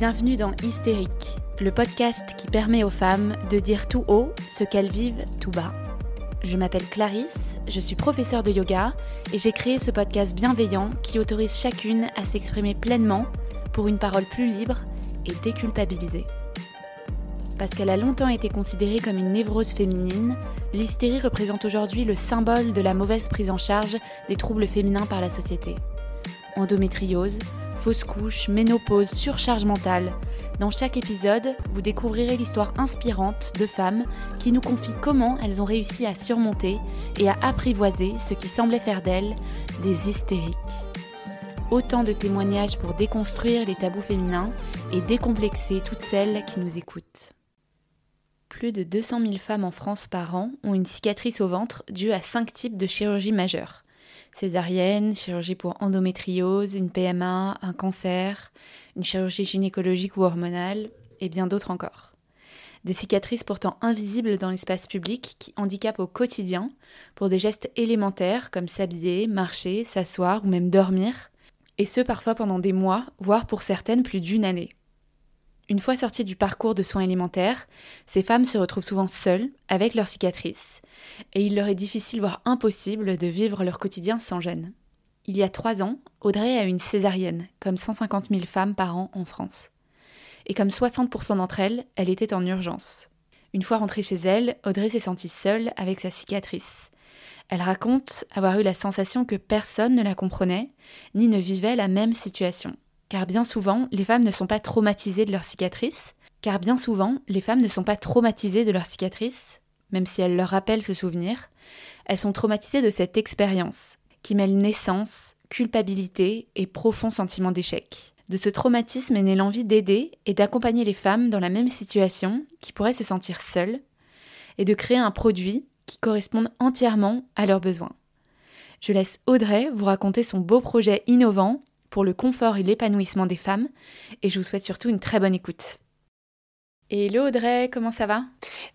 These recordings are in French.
Bienvenue dans Hystérique, le podcast qui permet aux femmes de dire tout haut ce qu'elles vivent tout bas. Je m'appelle Clarisse, je suis professeure de yoga et j'ai créé ce podcast bienveillant qui autorise chacune à s'exprimer pleinement pour une parole plus libre et déculpabilisée. Parce qu'elle a longtemps été considérée comme une névrose féminine, l'hystérie représente aujourd'hui le symbole de la mauvaise prise en charge des troubles féminins par la société. Endométriose, fausse couche, ménopause, surcharge mentale. Dans chaque épisode, vous découvrirez l'histoire inspirante de femmes qui nous confient comment elles ont réussi à surmonter et à apprivoiser ce qui semblait faire d'elles des hystériques. Autant de témoignages pour déconstruire les tabous féminins et décomplexer toutes celles qui nous écoutent. Plus de 200 000 femmes en France par an ont une cicatrice au ventre due à 5 types de chirurgies majeures. Césarienne, chirurgie pour endométriose, une PMA, un cancer, une chirurgie gynécologique ou hormonale, et bien d'autres encore. Des cicatrices pourtant invisibles dans l'espace public qui handicapent au quotidien pour des gestes élémentaires comme s'habiller, marcher, s'asseoir ou même dormir, et ce parfois pendant des mois, voire pour certaines plus d'une année. Une fois sorties du parcours de soins élémentaires, ces femmes se retrouvent souvent seules avec leurs cicatrices, et il leur est difficile, voire impossible, de vivre leur quotidien sans gêne. Il y a trois ans, Audrey a eu une césarienne, comme 150 000 femmes par an en France. Et comme 60% d'entre elles, elle était en urgence. Une fois rentrée chez elle, Audrey s'est sentie seule avec sa cicatrice. Elle raconte avoir eu la sensation que personne ne la comprenait, ni ne vivait la même situation. Car bien souvent, les femmes ne sont pas traumatisées de leurs cicatrices. Car bien souvent, les femmes ne sont pas traumatisées de leurs cicatrices, même si elles leur rappellent ce souvenir. Elles sont traumatisées de cette expérience, qui mêle naissance, culpabilité et profond sentiment d'échec. De ce traumatisme est née l'envie d'aider et d'accompagner les femmes dans la même situation qui pourraient se sentir seules, et de créer un produit qui corresponde entièrement à leurs besoins. Je laisse Audrey vous raconter son beau projet innovant pour le confort et l'épanouissement des femmes, et je vous souhaite surtout une très bonne écoute. Hello Audrey, comment ça va?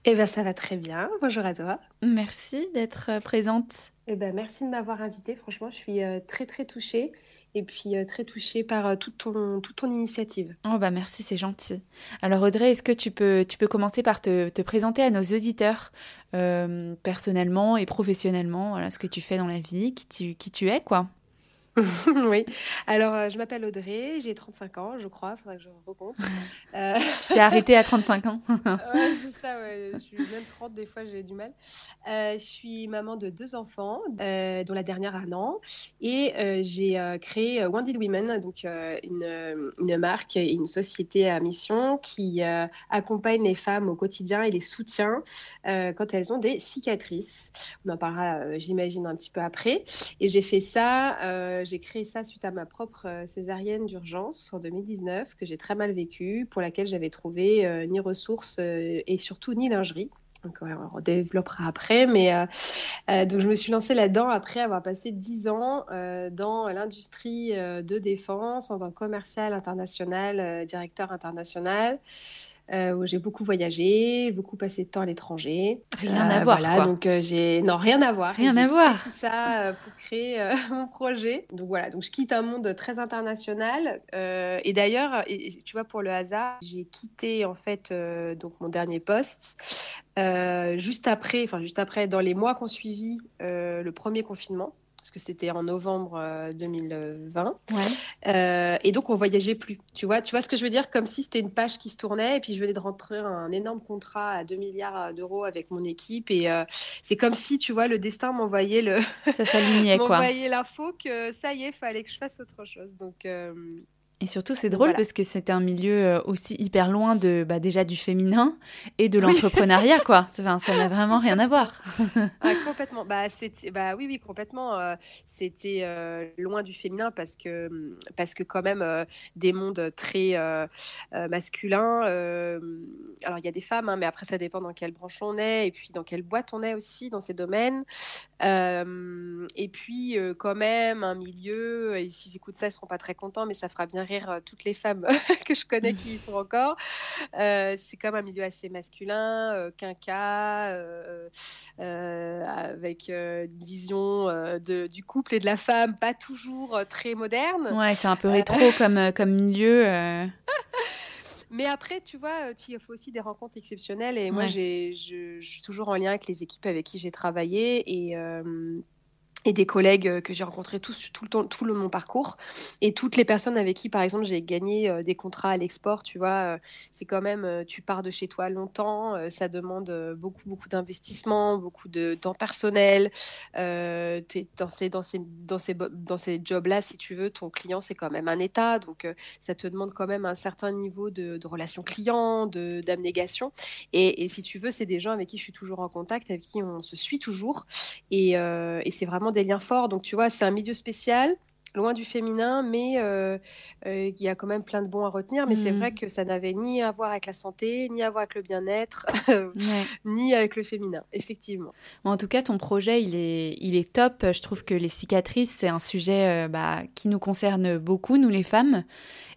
Eh bien ça va très bien, bonjour à toi. Merci d'être euh, présente. Eh ben, merci de m'avoir invitée, franchement je suis euh, très très touchée et puis euh, très touchée par toute, ton, toute ton initiative. Oh bah merci, c'est gentil. Alors Audrey, est-ce que tu peux, tu peux commencer par te, te présenter à nos auditeurs personnellement et professionnellement, voilà, ce que tu fais dans la vie, qui tu, qui tu es quoi? oui. Alors, euh, je m'appelle Audrey, j'ai 35 ans, je crois, il faudrait que je recompte. Euh... Tu t'es arrêtée à 35 ans Ouais, c'est ça, ouais. Je suis même 30, des fois, j'ai du mal. Euh, je suis maman de deux enfants, euh, dont la dernière a un an. Et j'ai créé Wounded Women, donc une, une, marque et une société à mission qui accompagne les femmes au quotidien et les soutient quand elles ont des cicatrices. On en parlera, j'imagine, un petit peu après. Et j'ai fait ça j'ai créé ça suite à ma propre euh, césarienne d'urgence en 2019 que j'ai très mal vécue, pour laquelle j'avais trouvé euh, ni ressources euh, et surtout ni lingerie. Donc, on développera après, mais donc je me suis lancée là-dedans après avoir passé dix ans dans l'industrie de défense en tant que commercial international, directeur international. Euh, où j'ai beaucoup voyagé, beaucoup passé de temps à l'étranger. Rien à euh, voir. Voilà, donc euh, j'ai non rien à voir. Rien à voir. Tout ça pour créer mon projet. Donc voilà, donc je quitte un monde très international. et d'ailleurs, tu vois, pour le hasard, j'ai quitté en fait donc mon dernier poste juste après, enfin juste après, dans les mois qui ont suivi le premier confinement que c'était en novembre 2020. Euh, euh, et donc, on voyageait plus. Tu vois, tu vois ce que je veux dire? Comme si c'était une page qui se tournait et puis je venais de rentrer un énorme contrat à 2 milliards d'euros avec mon équipe. Et euh, c'est comme si, tu vois, le destin m'envoyait le. Ça s'alignait, quoi. m'envoyait l'info que ça y est, fallait que je fasse autre chose. Donc. Et surtout, c'est drôle parce que c'était un milieu euh, aussi hyper loin de bah, déjà du féminin et de l'entrepreneuriat, quoi. ça n'a vraiment rien à voir. ah, complètement. Bah, bah oui, oui, complètement. Euh, c'était euh, loin du féminin parce que, parce que quand même, des mondes très masculins. alors, il y a des femmes, hein, mais après, ça dépend dans quelle branche on est et puis dans quelle boîte on est aussi dans ces domaines. et puis, quand même, un milieu, et s'ils écoutent ça, ils ne seront pas très contents, mais ça fera bien rire euh, toutes les femmes que je connais qui y sont encore. Euh, c'est comme un milieu assez masculin, euh, quinca, avec une vision de, du couple et de la femme pas toujours très moderne. Ouais, c'est un peu rétro comme, comme milieu. Mais après, tu vois, il faut aussi des rencontres exceptionnelles. Et moi, je, je, suis toujours en lien avec les équipes avec qui j'ai travaillé. Et, et des collègues euh, que j'ai rencontrés tous, tout, le temps, tout le mon parcours et toutes les personnes avec qui, par exemple, j'ai gagné euh, des contrats à l'export, tu vois, euh, c'est quand même, tu pars de chez toi longtemps, ça demande beaucoup, beaucoup d'investissement, beaucoup de temps personnel. Dans ces, dans ces, dans ces, dans ces jobs-là, si tu veux, ton client, c'est quand même un état, donc ça te demande quand même un certain niveau de, de relation client, d'abnégation. Et, et, si tu veux, c'est des gens avec qui je suis toujours en contact, avec qui on se suit toujours. Et, et c'est vraiment des liens forts. Donc, tu vois, c'est un milieu spécial, loin du féminin, mais euh, euh, il y a quand même plein de bons à retenir. Mais c'est vrai mmh. que ça n'avait ni à voir avec la santé, ni à voir avec le bien-être, ni avec le féminin, effectivement. en tout cas, ton projet, il est, il est top. Je trouve que les cicatrices, c'est un sujet euh, bah, qui nous concerne beaucoup, nous les femmes,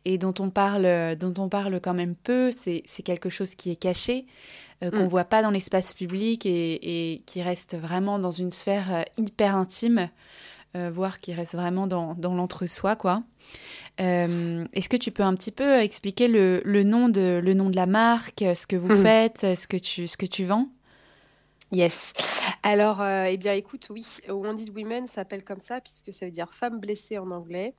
et dont on parle, dont on parle quand même peu. C'est quelque chose qui est caché. Euh, qu'on ne mm. voit pas dans l'espace public et, qui reste vraiment dans une sphère euh, hyper intime, euh, voire qui reste vraiment dans, l'entre-soi, quoi. Est-ce que tu peux un petit peu expliquer le, nom, de, le nom de la marque, ce que vous mm. faites, ce que tu, ce que tu vends? Yes. Alors, euh, eh bien, écoute, oui, Wounded Women s'appelle comme ça puisque ça veut dire femme blessée en anglais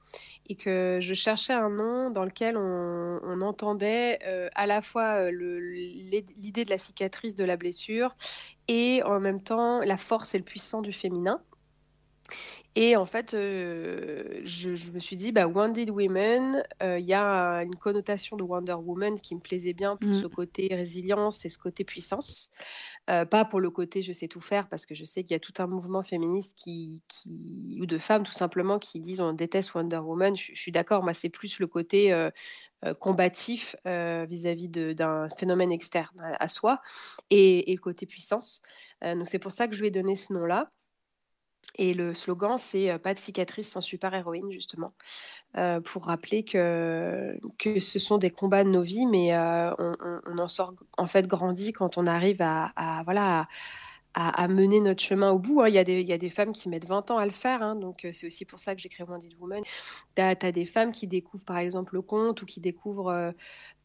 et que je cherchais un nom dans lequel on, entendait euh, à la fois euh, l'idée de la cicatrice de la blessure et en même temps la force et le puissant du féminin. Et en fait, euh, je, me suis dit, bah, Wounded Women, euh, il y a une connotation de Wonder Woman qui me plaisait bien pour ce mmh. côté résilience et ce côté puissance. Euh, pas pour le côté je sais tout faire, parce que je sais qu'il y a tout un mouvement féministe qui, qui, ou de femmes tout simplement qui disent on déteste Wonder Woman. Je, suis d'accord, moi c'est plus le côté combatif vis-à-vis d'un phénomène externe à, soi et, et, le côté puissance. donc c'est pour ça que je lui ai donné ce nom-là. Et le slogan, c'est pas de cicatrice sans super-héroïne, justement, pour rappeler que, que ce sont des combats de nos vies, mais on, en sort en fait grandi quand on arrive à, voilà, à, mener notre chemin au bout. Hein. Il, y a des, il y, a des femmes qui mettent 20 ans à le faire, hein, donc c'est aussi pour ça que j'ai créé Woman. Tu as, des femmes qui découvrent par exemple le conte ou qui découvrent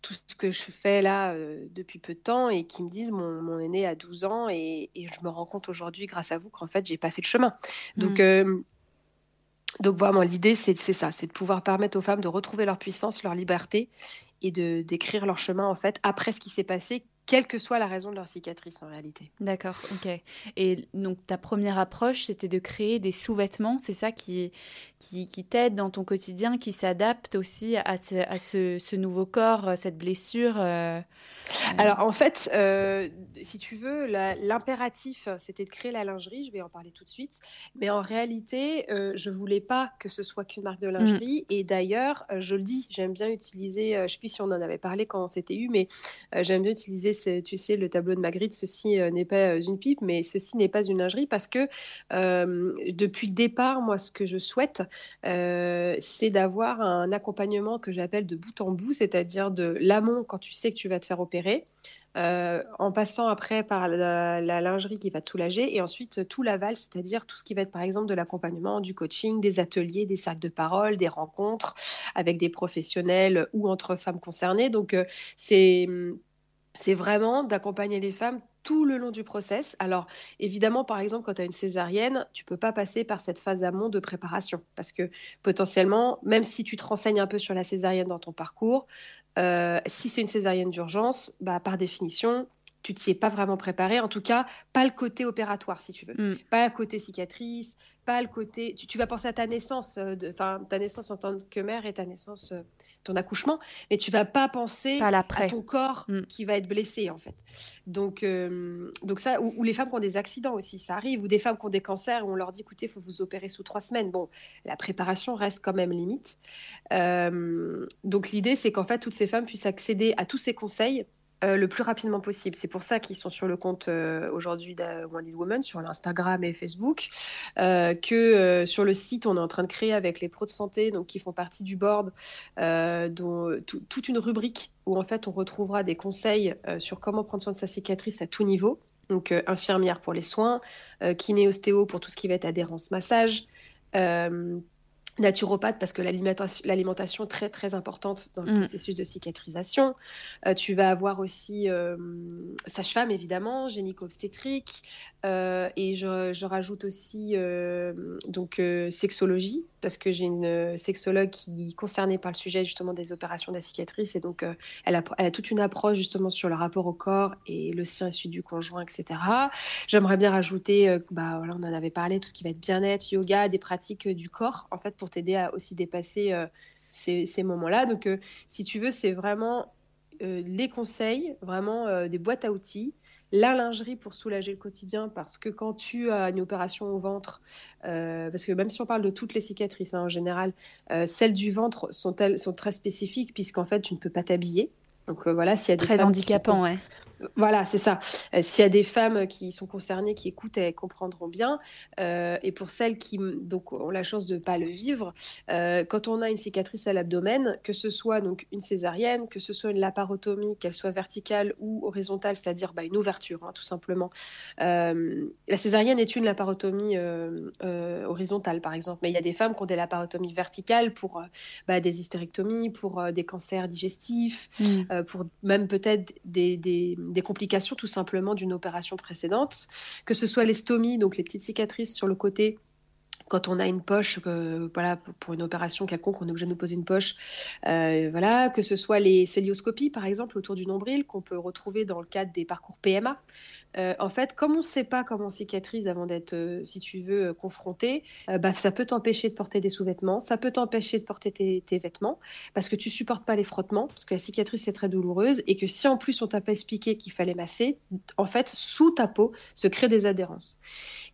tout ce que je fais là euh, depuis peu de temps et qui me disent mon, mon aîné a 12 ans et, et, je me rends compte aujourd'hui grâce à vous qu'en fait j'ai pas fait le chemin. Donc mmh. euh, donc vraiment l'idée c'est ça, c'est de pouvoir permettre aux femmes de retrouver leur puissance, leur liberté et de d'écrire leur chemin en fait après ce qui s'est passé quelle que soit la raison de leur cicatrice en réalité. D'accord, ok. Et donc ta première approche, c'était de créer des sous-vêtements, c'est ça qui, qui, qui t'aide dans ton quotidien, qui s'adapte aussi à, ce, à ce, ce, nouveau corps, cette blessure euh, alors en fait, euh, si tu veux, l'impératif, c'était de créer la lingerie, je vais en parler tout de suite, mais en réalité, euh, je voulais pas que ce soit qu'une marque de lingerie, mm. et d'ailleurs, euh, je le dis, j'aime bien utiliser, je sais plus si on en avait parlé quand on s'était eu, mais j'aime bien utiliser, tu sais, le tableau de Magritte, ceci n'est pas une pipe, mais ceci n'est pas une lingerie, parce que depuis le départ, moi, ce que je souhaite, c'est d'avoir un accompagnement que j'appelle de bout en bout, c'est-à-dire de l'amont quand tu sais que tu vas te faire opérer euh, en passant après par la, lingerie qui va te soulager et ensuite tout l'aval, c'est-à-dire tout ce qui va être par exemple de l'accompagnement, du coaching, des ateliers, des sacs de parole, des rencontres avec des professionnels ou entre femmes concernées. Donc euh, c'est c'est vraiment d'accompagner les femmes tout le long du process. Alors, évidemment, par exemple, quand tu as une césarienne, tu peux pas passer par cette phase amont de préparation parce que potentiellement, même si tu te renseignes un peu sur la césarienne dans ton parcours, euh, si c'est une césarienne d'urgence, bah, par définition, tu t'y es pas vraiment préparé. En tout cas, pas le côté opératoire, si tu veux. Mm. Pas le côté cicatrice, pas le côté. Tu, vas penser à ta naissance, euh, enfin, ta naissance en tant que mère et ta naissance. Ton accouchement, mais tu vas pas penser à ton corps mm. qui va être blessé en fait. Donc, euh, donc ça, ou, les femmes qui ont des accidents aussi, ça arrive, ou des femmes qui ont des cancers, où on leur dit écoutez, faut vous opérer sous trois semaines. Bon, la préparation reste quand même limite. Euh, donc l'idée, c'est qu'en fait, toutes ces femmes puissent accéder à tous ces conseils euh, le plus rapidement possible. C'est pour ça qu'ils sont sur le compte euh, aujourd'hui de Woman, sur l'Instagram et Facebook, euh, que sur le site, on est en train de créer avec les pros de santé, donc qui font partie du board, dont, toute une rubrique où en fait on retrouvera des conseils sur comment prendre soin de sa cicatrice à tout niveau. Donc infirmière pour les soins, kiné ostéo pour tout ce qui va être adhérence massage naturopathe parce que l'alimentation est très très importante dans le mm. processus de cicatrisation. Euh, tu vas avoir aussi euh, sage-femme évidemment, gynéco-obstétrique euh, et je, rajoute aussi donc sexologie parce que j'ai une sexologue qui est concernée par le sujet justement des opérations de la cicatrice et donc elle a, elle, a, toute une approche justement sur le rapport au corps et le sien issu du conjoint etc. J'aimerais bien rajouter, bah voilà on en avait parlé, tout ce qui va être bien-être, yoga, des pratiques du corps en fait pour t'aider à aussi dépasser euh, ces, moments-là. Donc, euh, si tu veux, c'est vraiment euh, les conseils, vraiment des boîtes à outils, la lingerie pour soulager le quotidien, parce que quand tu as une opération au ventre, parce que même si on parle de toutes les cicatrices hein, en général, celles du ventre sont, elles, sont très spécifiques, puisqu'en fait, tu ne peux pas t'habiller. Donc voilà, s'il y a des très handicapant, ouais. Voilà, c'est ça. Euh, s'il y a des femmes qui sont concernées, qui écoutent, elles comprendront bien. Euh, et pour celles qui donc, ont la chance de ne pas le vivre, euh, quand on a une cicatrice à l'abdomen, que ce soit donc une césarienne, que ce soit une laparotomie, qu'elle soit verticale ou horizontale, c'est-à-dire bah, une ouverture, hein, tout simplement. la césarienne est une laparotomie horizontale, par exemple. Mais il y a des femmes qui ont des laparotomies verticales pour bah, des hystérectomies, pour des cancers digestifs, mmh. pour même peut-être des des complications tout simplement d'une opération précédente, que ce soit les stomies, donc les petites cicatrices sur le côté quand on a une poche, voilà, pour une opération quelconque, on est obligé de nous poser une poche. Euh, voilà, que ce soit les célioscopies, par exemple, autour du nombril, qu'on peut retrouver dans le cadre des parcours PMA. Euh, en fait, comme on ne sait pas comment on cicatrise avant d'être, euh, si tu veux, euh, confronté, bah, ça peut t'empêcher de porter des sous-vêtements, ça peut t'empêcher de porter tes, vêtements, parce que tu supportes pas les frottements, parce que la cicatrice est très douloureuse, et que si en plus on t'a pas expliqué qu'il fallait masser, en fait, sous ta peau se créent des adhérences.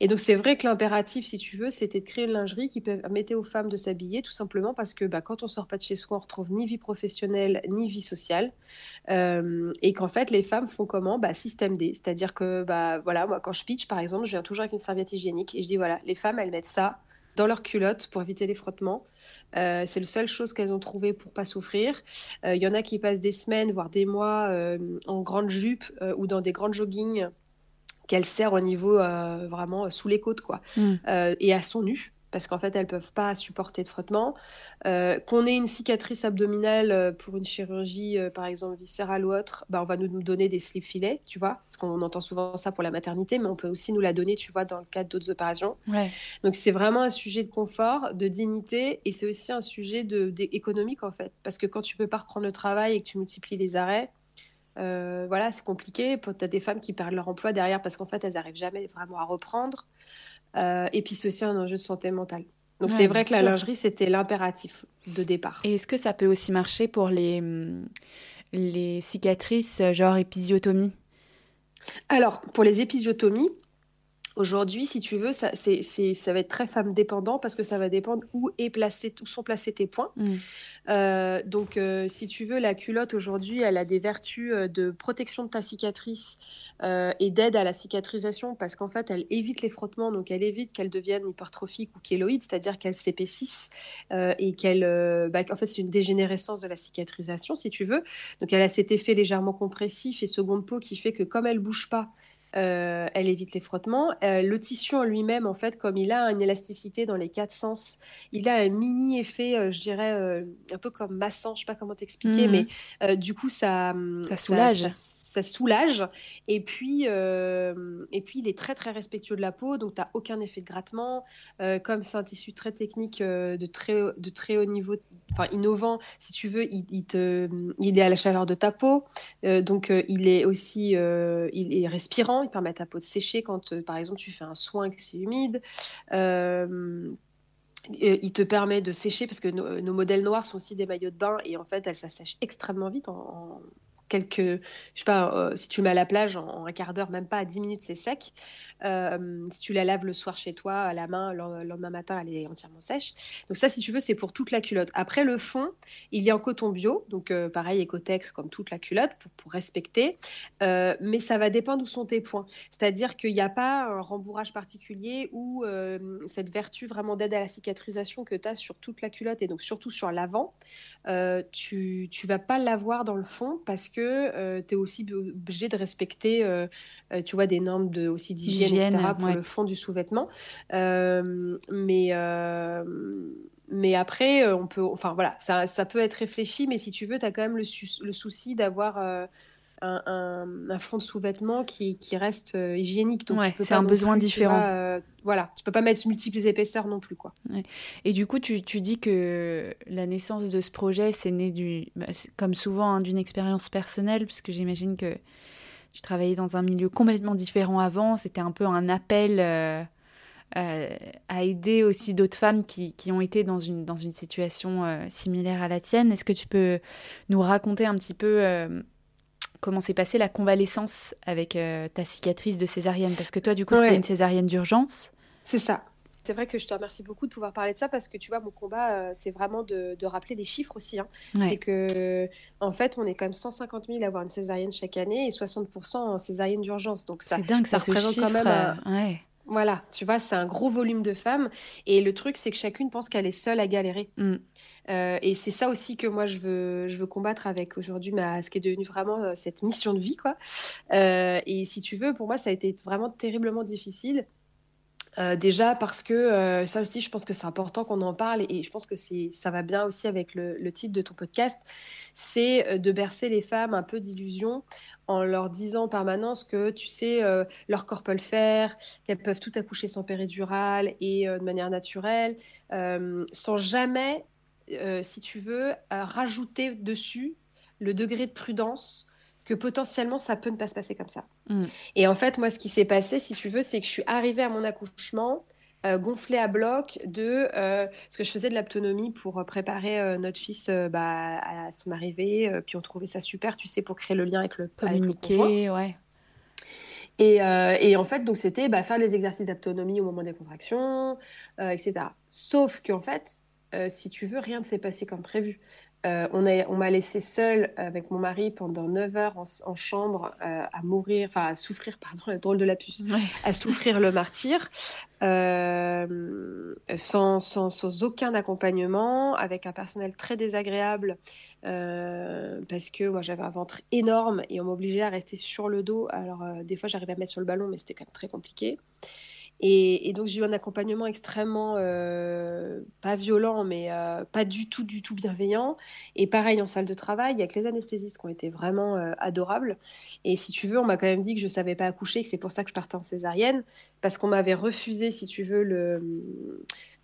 Et donc c'est vrai que l'impératif, si tu veux, c'était de créer une lingerie qui permettait aux femmes de s'habiller, tout simplement parce que bah, quand on sort pas de chez soi, on retrouve ni vie professionnelle, ni vie sociale, et qu'en fait les femmes font comment? Bah, Système D, c'est-à-dire que bah, voilà, moi, quand je pitch, par exemple, je viens toujours avec une serviette hygiénique et je dis voilà, les femmes, elles mettent ça dans leur culotte pour éviter les frottements. Euh, c'est la seule chose qu'elles ont trouvé pour pas souffrir. Il euh, y en a qui passent des semaines, voire des mois euh, en grande jupe ou dans des grandes joggings qu'elles serrent au niveau vraiment sous les côtes, quoi, mmh. et à son nu parce qu'en fait, elles peuvent pas supporter de frottement. Euh, qu'on ait une cicatrice abdominale euh, pour une chirurgie, euh, par exemple viscérale ou autre, bah, on va nous donner des slip filets, tu vois, parce qu'on entend souvent ça pour la maternité, mais on peut aussi nous la donner, tu vois, dans le cadre d'autres opérations. Donc c'est vraiment un sujet de confort, de dignité, et c'est aussi un sujet de, économique en fait, parce que quand tu peux pas reprendre le travail et que tu multiplies les arrêts, voilà, c'est compliqué. Tu as des femmes qui perdent leur emploi derrière parce qu'en fait, elles n'arrivent jamais vraiment à reprendre. Euh, et puis c'est aussi un enjeu de santé mentale. Donc c'est vrai que la lingerie, c'était l'impératif de départ. Et est-ce que ça peut aussi marcher pour les, les cicatrices, genre épisiotomie? Alors, pour les épisiotomies, Aujourd'hui, si tu veux, ça, c'est, ça va être très femme dépendant parce que ça va dépendre où, est placé, où sont placés tes points. Mm. Euh, donc, euh, si tu veux, la culotte aujourd'hui, elle a des vertus de protection de ta cicatrice euh, et d'aide à la cicatrisation parce qu'en fait, elle évite les frottements, donc elle évite qu'elle devienne hypertrophique ou kéloïde, c'est-à-dire qu'elle s'épaississe euh, et qu'elle, euh, bah, en fait, c'est une dégénérescence de la cicatrisation, si tu veux. Donc, elle a cet effet légèrement compressif et seconde peau qui fait que comme elle bouge pas, elle évite les frottements. le tissu en lui-même, en fait, comme il a une élasticité dans les quatre sens, il a un mini effet, je dirais, un peu comme massant, je sais pas comment t'expliquer, mmh mais du coup, ça, ça soulage ça soulage. Et puis, euh, et puis, il est très, très respectueux de la peau, donc tu n'as aucun effet de grattement. Euh, comme c'est un tissu très technique, euh, de, très, de très haut niveau, enfin innovant, si tu veux, il, il est à la chaleur de ta peau. donc, il est aussi il est respirant, il permet à ta peau de sécher quand, par exemple, tu fais un soin que c'est humide. il te permet de sécher parce que nos, modèles noirs sont aussi des maillots de bain et en fait, elles s'assèchent extrêmement vite en quelques, je sais pas, euh, si tu le mets à la plage en, un quart d'heure, même pas à 10 minutes, c'est sec. Euh, si tu la laves le soir chez toi à la main, le, lendemain matin, elle est entièrement sèche. Donc ça, si tu veux, c'est pour toute la culotte. Après le fond, il y a en coton bio, donc euh, pareil, Ecotex comme toute la culotte pour, respecter. mais ça va dépendre où sont tes points. C'est-à-dire qu'il n'y a pas un rembourrage particulier ou cette vertu vraiment d'aide à la cicatrisation que tu as sur toute la culotte et donc surtout sur l'avant, tu ne vas pas l'avoir dans le fond parce que euh, tu es aussi obligé de respecter, euh, euh, tu vois, des normes de, aussi d'hygiène, etc., pour le fond du sous-vêtement. mais mais après, on peut, enfin voilà, ça, ça, peut être réfléchi, mais si tu veux, tu as quand même le, le souci d'avoir un, fond de sous-vêtement qui, qui, reste euh, hygiénique. Donc c'est un besoin différent. Euh, voilà, tu peux pas mettre multiples épaisseurs non plus. quoi. Et du coup, tu, tu, dis que la naissance de ce projet, c'est né, du, bah, comme souvent, hein, d'une expérience personnelle, puisque j'imagine que tu travaillais dans un milieu complètement différent avant. C'était un peu un appel. Euh, à aider aussi d'autres femmes qui, qui, ont été dans une, dans une situation similaire à la tienne. Est-ce que tu peux nous raconter un petit peu comment s'est passée la convalescence avec euh, ta cicatrice de césarienne? Parce que toi, du coup, c'était une césarienne d'urgence. C'est ça. C'est vrai que je te remercie beaucoup de pouvoir parler de ça parce que tu vois, mon combat, euh, c'est vraiment de, rappeler les chiffres aussi. Hein. C'est que, en fait, on est quand même 150 000 à avoir une césarienne chaque année et 60% en césarienne d'urgence. Donc ça, dingue, ça, représente quand même. Euh, voilà, tu vois, c'est un gros volume de femmes. Et le truc, c'est que chacune pense qu'elle est seule à galérer. Mm. Euh, et c'est ça aussi que moi je veux, je veux combattre avec aujourd'hui ce qui est devenu vraiment euh, cette mission de vie. Quoi. Euh, et si tu veux, pour moi, ça a été vraiment terriblement difficile. déjà parce que ça aussi, je pense que c'est important qu'on en parle et je pense que ça va bien aussi avec le, le titre de ton podcast, c'est de bercer les femmes un peu d'illusions en leur disant en permanence que, tu sais, leur corps peut le faire, qu'elles peuvent tout accoucher sans péridurale et de manière naturelle, sans jamais euh, si tu veux, rajouter dessus le degré de prudence que potentiellement ça peut ne pas se passer comme ça. Mm. Et en fait, moi, ce qui s'est passé, si tu veux, c'est que je suis arrivée à mon accouchement euh, gonflée à bloc de euh, ce que je faisais de l'autonomie pour préparer notre fils bah, à son arrivée. puis on trouvait ça super, tu sais, pour créer le lien avec le communiquer, ouais. Et, et, en fait, donc c'était bah, faire des exercices d'autonomie au moment des contractions, etc. Sauf qu'en fait, euh, si tu veux, rien ne s'est passé comme prévu. Euh, on m'a laissé seule avec mon mari pendant 9 heures en, chambre euh, à mourir, enfin à souffrir, pardon, le drôle de la puce, à souffrir le martyr, sans, sans, aucun accompagnement, avec un personnel très désagréable, parce que moi j'avais un ventre énorme et on m'obligeait à rester sur le dos. Alors des fois j'arrivais à mettre sur le ballon, mais c'était quand même très compliqué. Et, donc, j'ai eu un accompagnement extrêmement, euh, pas violent, mais euh, pas du tout, du tout bienveillant. Et pareil en salle de travail, il y a que les anesthésistes qui ont été vraiment euh, adorables. Et si tu veux, on m'a quand même dit que je ne savais pas accoucher, que c'est pour ça que je partais en césarienne, parce qu'on m'avait refusé, si tu veux, le,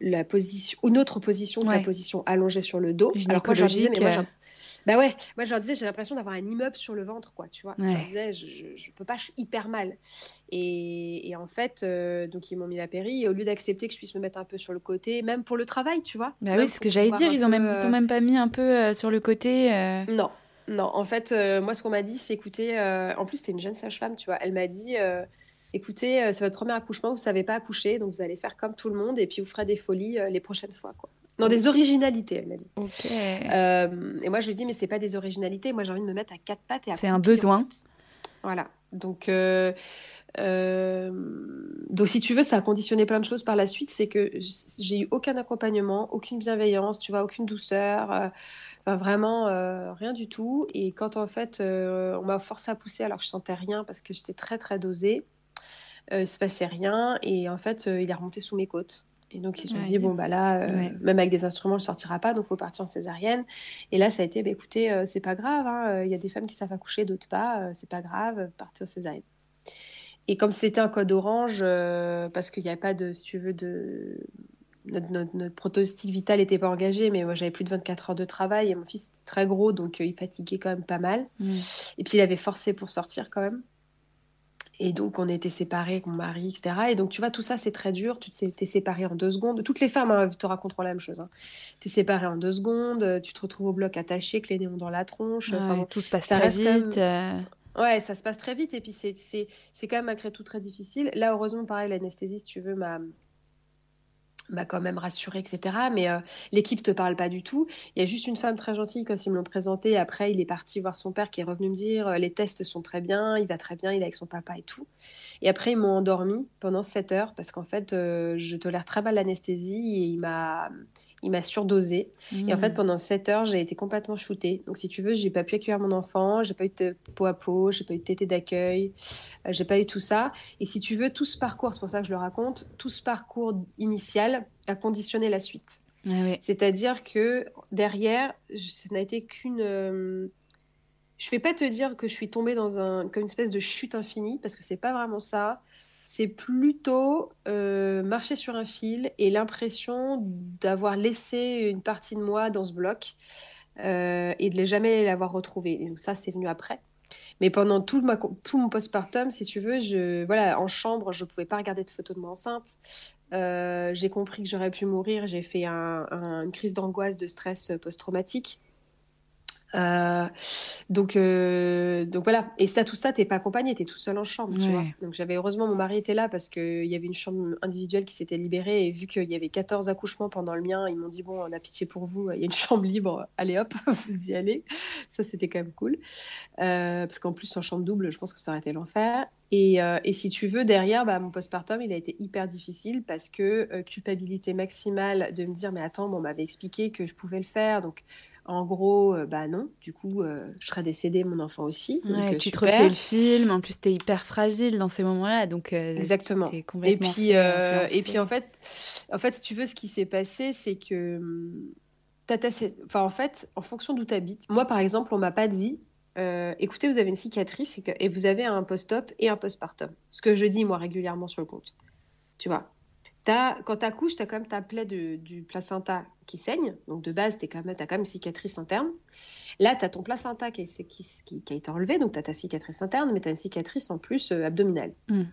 la position, une autre position que la position allongée sur le dos. Alors moi, je disais, mais moi, bah ouais, moi je leur disais, j'ai l'impression d'avoir un immeuble sur le ventre, quoi, tu vois. Je leur disais, je, je, peux pas, je suis hyper mal. Et, en fait, euh, donc ils m'ont mis la péri, et au lieu d'accepter que je puisse me mettre un peu sur le côté, même pour le travail, tu vois. Bah oui, c'est ce que j'allais dire, ils ont même, euh, même pas mis un peu euh, sur le côté. Non, non, en fait, moi ce qu'on m'a dit, c'est écoutez, en plus c'était une jeune sage-femme, tu vois, elle m'a dit écoutez, c'est votre premier accouchement, vous savez pas accoucher, donc vous allez faire comme tout le monde et puis vous ferez des folies les prochaines fois. Quoi. Non, des originalités, elle m'a dit. Euh, et moi, je lui ai dit, mais c'est pas des originalités. Moi, j'ai envie de me mettre à quatre pattes et à. C'est un besoin. Voilà. Donc, euh, euh, donc, si tu veux, ça a conditionné plein de choses par la suite. C'est que j'ai eu aucun accompagnement, aucune bienveillance, tu vois, aucune douceur. vraiment rien du tout. Et quand en fait, on m'a forcé à pousser alors que je sentais rien parce que j'étais très très dosée, il se passait rien. Et en fait, il est remonté sous mes côtes. Et donc, ils se sont dit, bon, bah là, euh, même avec des instruments, ne sortira pas, donc il faut partir en césarienne. Et là, ça a été, bah, écoutez, euh, c'est pas grave, hein, euh, il y a des femmes qui savent accoucher, d'autres pas, c'est pas grave, partez en césarienne. Et comme c'était un code orange, parce qu'il n'y avait pas de, si tu veux, de. Notre, notre, pronostic vital n'était pas engagé, mais moi j'avais plus de 24 heures de travail et mon fils était très gros, donc il fatiguait quand même pas mal. Mmh. Et puis il avait forcé pour sortir quand même. Et donc, on était séparés avec mon mari, etc. Et donc, tu vois, tout ça, c'est très dur. Tu t'es séparé en deux secondes. Toutes les femmes hein, te raconteront la même chose. Hein. Tu es séparé en deux secondes. Tu te retrouves au bloc attaché, que les néons dans la tronche. tout se passe très vite. Euh. Ouais, ça se passe très vite. Et puis, c'est quand même malgré tout très difficile. Là, heureusement, pareil, l'anesthésie, si tu veux, m'a m'a quand même rassuré, etc. Mais euh, l'équipe te parle pas du tout. Il y a juste une femme très gentille quand ils me l'ont présenté. Après, il est parti voir son père qui est revenu me dire euh, les tests sont très bien, il va très bien, il est avec son papa et tout. Et après, ils m'ont endormi pendant 7 heures parce qu'en fait, euh, je tolère très mal l'anesthésie et il m'a il m'a surdosé. Et en fait, mmh. pendant 7 heures, j'ai été complètement shootée. Donc, si tu veux, j'ai pas pu accueillir mon enfant, j'ai pas eu de peau à peau, j'ai pas eu de tété d'accueil, euh, j'ai pas eu tout ça. Et si tu veux, tout ce parcours, c'est pour ça que je le raconte, tout ce parcours initial a conditionné la suite. C'est-à-dire que derrière, ça n'a été qu'une. Je je vais pas te dire que je suis tombée dans un, comme une espèce de chute infinie, parce que c'est pas vraiment ça. C'est plutôt marcher sur un fil et l'impression d'avoir laissé une partie de moi dans ce bloc et de ne jamais l'avoir retrouvé. Et donc ça, c'est venu après. Mais pendant tout mon postpartum, si tu veux, je, voilà, en chambre, je ne pouvais pas regarder de photos de moi enceinte. Euh, j'ai compris que j'aurais pu mourir. J'ai fait une crise d'angoisse, de stress post-traumatique. Euh, donc, euh, donc voilà. Et ça, tout ça, t'es pas accompagné, t'es tout seul en chambre, tu vois. Donc j'avais heureusement mon mari était là parce qu'il y avait une chambre individuelle qui s'était libérée et vu qu'il y avait 14 accouchements pendant le mien, ils m'ont dit bon, on a pitié pour vous, il y a une chambre libre, allez hop, vous y allez. Ça, c'était quand même cool. Euh, parce qu'en plus, en chambre double, je pense que ça aurait été l'enfer. Et, et, si tu veux, derrière, bah, mon postpartum, il a été hyper difficile parce que culpabilité maximale de me dire mais attends, on m'avait expliqué que je pouvais le faire, donc en gros, euh, bah non, du coup, euh, je serais décédée, mon enfant aussi. Ouais, euh, tu te refais le film, en plus, tu es hyper fragile dans ces moments-là, donc Exactement. et puis, et puis, en fait, en fait, si tu veux, ce qui s'est passé, c'est que hum, enfin, en fait, en fonction d'où tu habites, moi, par exemple, on m'a pas dit, écoutez, vous avez une cicatrice et vous avez un post-op et un postpartum. Ce que je dis, moi, régulièrement sur le compte. Tu vois? Quand tu accouches, tu as quand même ta plaie du placenta qui saigne. Donc de base, tu as quand même une cicatrice interne. Là, tu as ton placenta qui, a été enlevé, donc tu as ta cicatrice interne, mais tu as une cicatrice en plus euh, abdominale. Hmm.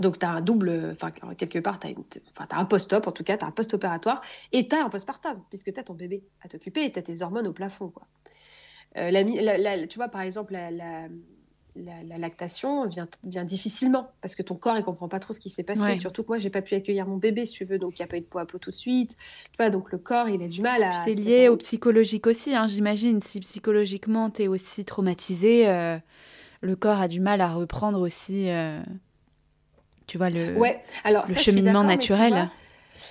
Donc tu as un double, enfin quelque part, tu as, un post-op, en tout cas, tu as un post-opératoire, et tu as un postpartum, puisque tu as ton bébé à t'occuper et tu as tes hormones au plafond. Quoi. Euh, tu vois, par exemple, la, la, lactation vient, vient difficilement parce que ton corps il comprend pas trop ce qui s'est passé. Surtout que moi j'ai pas pu accueillir mon bébé si tu veux, donc il n'y a pas eu de peau à peau tout de suite. Tu vois, donc le corps il a du mal à. C'est lié au psychologique aussi, hein, j'imagine. Si psychologiquement tu es aussi traumatisé, euh, le corps a du mal à reprendre aussi. Euh, tu vois le, ouais. Alors, le cheminement naturel.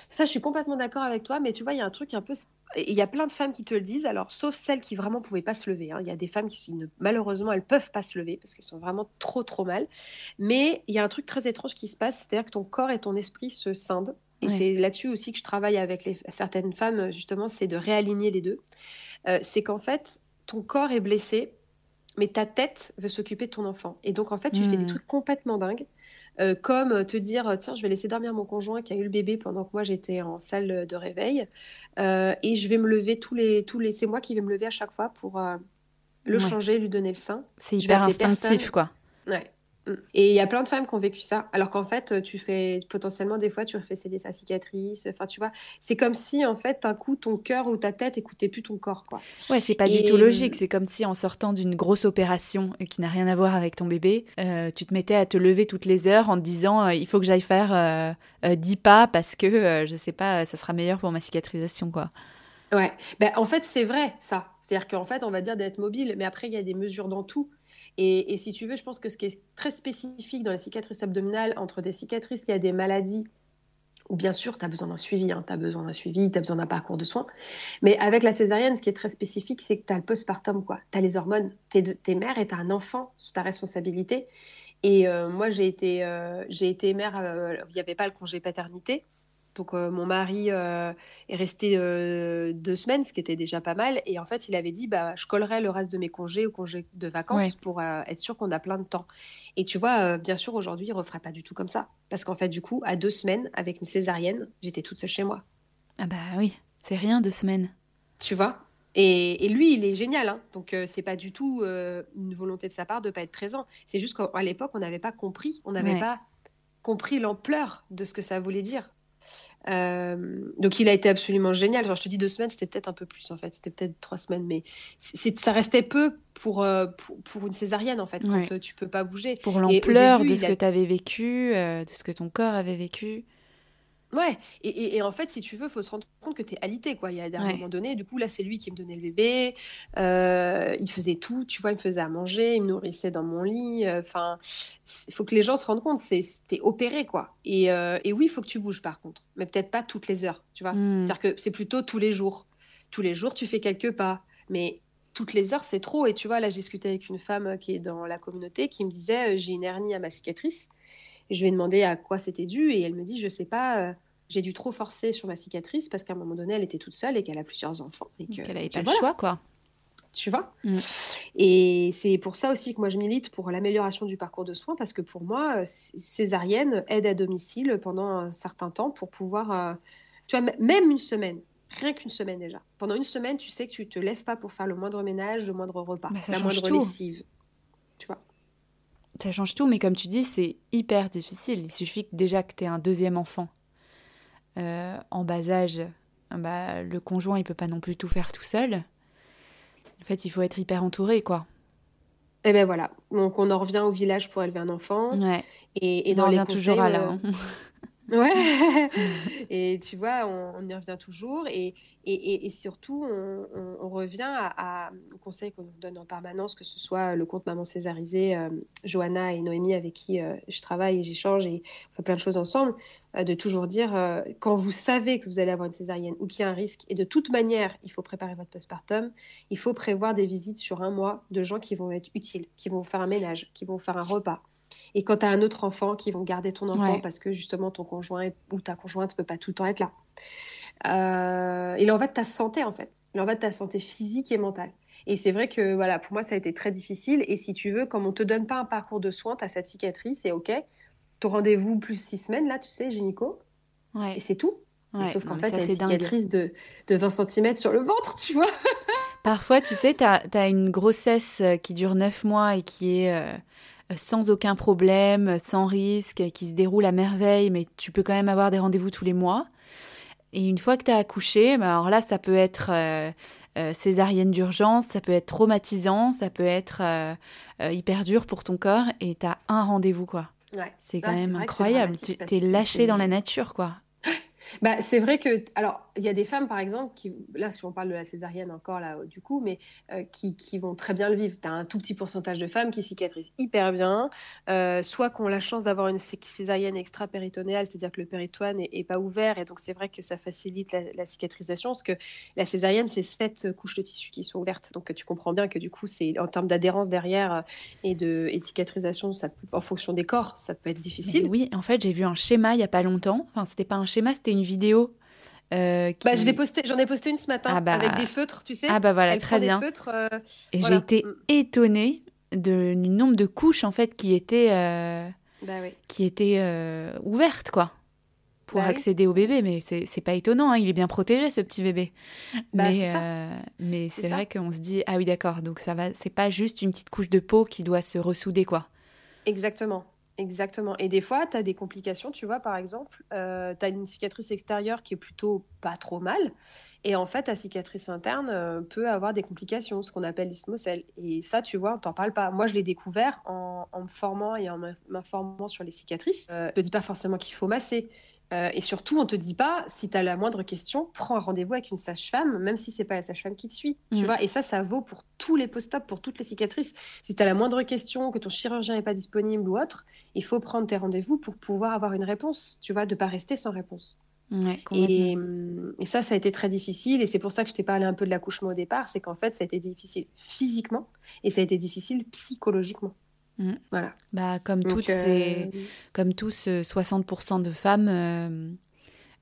ça, je suis complètement d'accord avec toi, mais tu vois, il y a un truc un peu il y a plein de femmes qui te le disent, alors sauf celles qui vraiment pouvaient pas se lever. Hein. Il y a des femmes qui, malheureusement, elles peuvent pas se lever parce qu'elles sont vraiment trop trop mal. Mais il y a un truc très étrange qui se passe, c'est-à-dire que ton corps et ton esprit se scindent. Et c'est là-dessus aussi que je travaille avec les, certaines femmes, justement, c'est de réaligner les deux. Euh, c'est qu'en fait, ton corps est blessé, mais ta tête veut s'occuper de ton enfant. Et donc, en fait, tu fais des mmh. trucs complètement dingues. Euh, comme te dire tiens je vais laisser dormir mon conjoint qui a eu le bébé pendant que moi j'étais en salle de réveil. Euh, et je vais me lever tous les tous les c'est moi qui vais me lever à chaque fois pour euh, le changer lui donner le sein. C'est hyper instinctif quoi. Ouais. Et il y a plein de femmes qui ont vécu ça, alors qu'en fait, tu fais potentiellement des fois, tu refais céder ta cicatrice. Enfin, tu vois, c'est comme si en fait, un coup, ton cœur ou ta tête écoutait plus ton corps, quoi. Ouais, c'est pas du tout logique. C'est comme si en sortant d'une grosse opération qui n'a rien à voir avec ton bébé, euh, tu te mettais à te lever toutes les heures en te disant euh, il faut que j'aille faire 10 euh, pas parce que je sais pas, ça sera meilleur pour ma cicatrisation, quoi. Ouais, ben, en fait, c'est vrai ça. C'est-à-dire qu'en fait, on va dire d'être mobile, mais après, il y a des mesures dans tout. Et, si tu veux, je pense que ce qui est très spécifique dans la cicatrice abdominale, entre des cicatrices liées à des maladies, ou bien sûr, tu as besoin d'un suivi, hein, tu as besoin d'un suivi, tu besoin d'un parcours de soins. Mais avec la césarienne, ce qui est très spécifique, c'est que tu as le postpartum. Tu as les hormones, tu es, mère et tu as un enfant sous ta responsabilité. Et euh, moi, j'ai été, euh, été mère, euh, il n'y avait pas le congé paternité. Donc euh, mon mari euh, est resté euh, deux semaines, ce qui était déjà pas mal. Et en fait, il avait dit, bah, je collerai le reste de mes congés ou congés de vacances pour être sûr qu'on a plein de temps. Et tu vois, bien sûr, aujourd'hui, il ne referait pas du tout comme ça. Parce qu'en fait, du coup, à deux semaines, avec une césarienne, j'étais toute seule chez moi. Ah bah oui, c'est rien, deux semaines. Tu vois? Et, lui, il est génial. Hein. Donc, c'est pas du tout une volonté de sa part de pas être présent. C'est juste qu'à l'époque, on n'avait pas compris. On n'avait pas compris l'ampleur de ce que ça voulait dire. Euh, donc il a été absolument génial. Genre je te dis deux semaines, c'était peut-être un peu plus en fait, c'était peut-être trois semaines, mais ça restait peu pour, euh, pour, une césarienne en fait, quand euh, tu peux pas bouger. Pour l'ampleur de ce que tu avais vécu, de ce que ton corps avait vécu. Ouais, et, en fait, si tu veux, il faut se rendre compte que tu es alité, quoi. Il y a un moment donné, du coup, là, c'est lui qui me donnait le bébé. Euh, il faisait tout, tu vois, il me faisait à manger, il me nourrissait dans mon lit. Euh, enfin, il faut que les gens se rendent compte, c'était opéré, quoi. Et, euh, et oui, il faut que tu bouges, par contre, mais peut-être pas toutes les heures, tu vois. Hmm. C'est-à-dire que c'est plutôt tous les jours. Tous les jours, tu fais quelques pas, mais toutes les heures, c'est trop. Et tu vois, là, je discutais avec une femme qui est dans la communauté qui me disait, j'ai une hernie à ma cicatrice. Je lui ai demandé à quoi c'était dû, et elle me dit, je sais pas j'ai dû trop forcer sur ma cicatrice parce qu'à un moment donné, elle était toute seule et qu'elle a plusieurs enfants. Et qu'elle n'avait pas le choix, quoi. Tu vois? Mm. Et c'est pour ça aussi que moi, je milite pour l'amélioration du parcours de soins parce que pour moi, césarienne aide à domicile pendant un certain temps pour pouvoir, euh, tu vois, même une semaine, rien qu'une semaine déjà. Pendant une semaine, tu sais que tu te lèves pas pour faire le moindre ménage, le moindre repas, bah, la moindre lessive. Tu vois? Ça change tout, mais comme tu dis, c'est hyper difficile. Il suffit déjà que tu aies un deuxième enfant euh, en bas âge. Bah, le conjoint, il peut pas non plus tout faire tout seul. En fait, il faut être hyper entouré, quoi. Et eh ben voilà. Donc, on en revient au village pour élever un enfant. Ouais. Et, et dans les conseils, toujours à là. Hein. Ouais. et tu vois, on, y revient toujours. Et, et, et surtout, on, revient à, au conseil qu'on donne en permanence, que ce soit le compte Maman Césarisée, euh, Johanna et Noémie, avec qui euh, je travaille et j'échange et on fait plein de choses ensemble, euh, de toujours dire, quand vous savez que vous allez avoir une césarienne ou qu'il y a un risque, et de toute manière, il faut préparer votre postpartum, il faut prévoir des visites sur un mois de gens qui vont être utiles, qui vont faire un ménage, qui vont faire un repas et quand tu as un autre enfant, qui vont garder ton enfant parce que justement ton conjoint ou ta conjointe ne peut pas tout le temps être là. Euh, il en va de ta santé en fait. Il en va de ta santé physique et mentale. Et c'est vrai que voilà, pour moi, ça a été très difficile. Et si tu veux, comme on te donne pas un parcours de soins, tu as cette cicatrice, c'est OK. Ton rendez-vous plus six semaines, là, tu sais, gynéco. Ouais. Et c'est tout. sauf qu'en fait, tu as une cicatrice de, de 20 cm sur le ventre, tu vois. Parfois, tu sais, tu as, as, une grossesse qui dure 9 mois et qui est euh, sans aucun problème, sans risque, qui se déroule à merveille, mais tu peux quand même avoir des rendez-vous tous les mois. Et une fois que tu as accouché, ben alors là, ça peut être euh, euh, césarienne d'urgence, ça peut être traumatisant, ça peut être euh, hyper dur pour ton corps, et tu as un rendez-vous, quoi. C'est quand même incroyable. Tu es lâché dans la nature, quoi. Bah, c'est vrai que, alors, il y a des femmes, par exemple, qui, là, si on parle de la césarienne encore, là, du coup, mais euh, qui, vont très bien le vivre. Tu as un tout petit pourcentage de femmes qui cicatrisent hyper bien, euh, soit qui ont la chance d'avoir une césarienne extra-péritonéale, c'est-à-dire que le péritoine n'est pas ouvert, et donc c'est vrai que ça facilite la, cicatrisation, parce que la césarienne, c'est sept couches de tissu qui sont ouvertes. Donc, tu comprends bien que, du coup, c'est en termes d'adhérence derrière euh, et de, cicatrisation, ça en fonction des corps, ça peut être difficile. oui, en fait, j'ai vu un schéma il n'y a pas longtemps. Enfin, c'était pas un schéma, c'était une vidéo. Euh, bah, j'en ai posté, ai posté une ce matin ah bah, avec des feutres, tu sais. Ah bah voilà, très bien. Euh, et j'ai été mm. étonnée de, du nombre de couches en fait qui étaient, euh, bah qui étaient ouvertes quoi pour bah accéder au bébé. Mais c'est pas étonnant, hein, il est bien protégé ce petit bébé. Bah, mais mais c'est vrai qu'on se dit ah oui d'accord, donc ça va, c'est pas juste une petite couche de peau qui doit se ressouder quoi. Exactement. Exactement. Et des fois, tu as des complications, tu vois, par exemple, euh, tu as une cicatrice extérieure qui est plutôt pas trop mal. Et en fait, ta cicatrice interne euh, peut avoir des complications, ce qu'on appelle l'ismocèle. Et ça, tu vois, on t'en parle pas. Moi, je l'ai découvert en, me formant et en m'informant sur les cicatrices. Euh, je te dis pas forcément qu'il faut masser. Euh, et surtout, on te dit pas, si tu as la moindre question, prends un rendez-vous avec une sage-femme, même si c'est pas la sage-femme qui te suit. Tu mm. vois et ça, ça vaut pour tous les post-op, pour toutes les cicatrices. Si tu as la moindre question, que ton chirurgien n'est pas disponible ou autre, il faut prendre tes rendez-vous pour pouvoir avoir une réponse. Tu vois, de pas rester sans réponse. et, et, ça, ça a été très difficile. Et c'est pour ça que je t'ai parlé un peu de l'accouchement au départ. C'est qu'en fait, ça a été difficile physiquement et ça a été difficile psychologiquement. Mm. Voilà. Bah, comme, toutes ces, euh, comme tous 60% euh, de femmes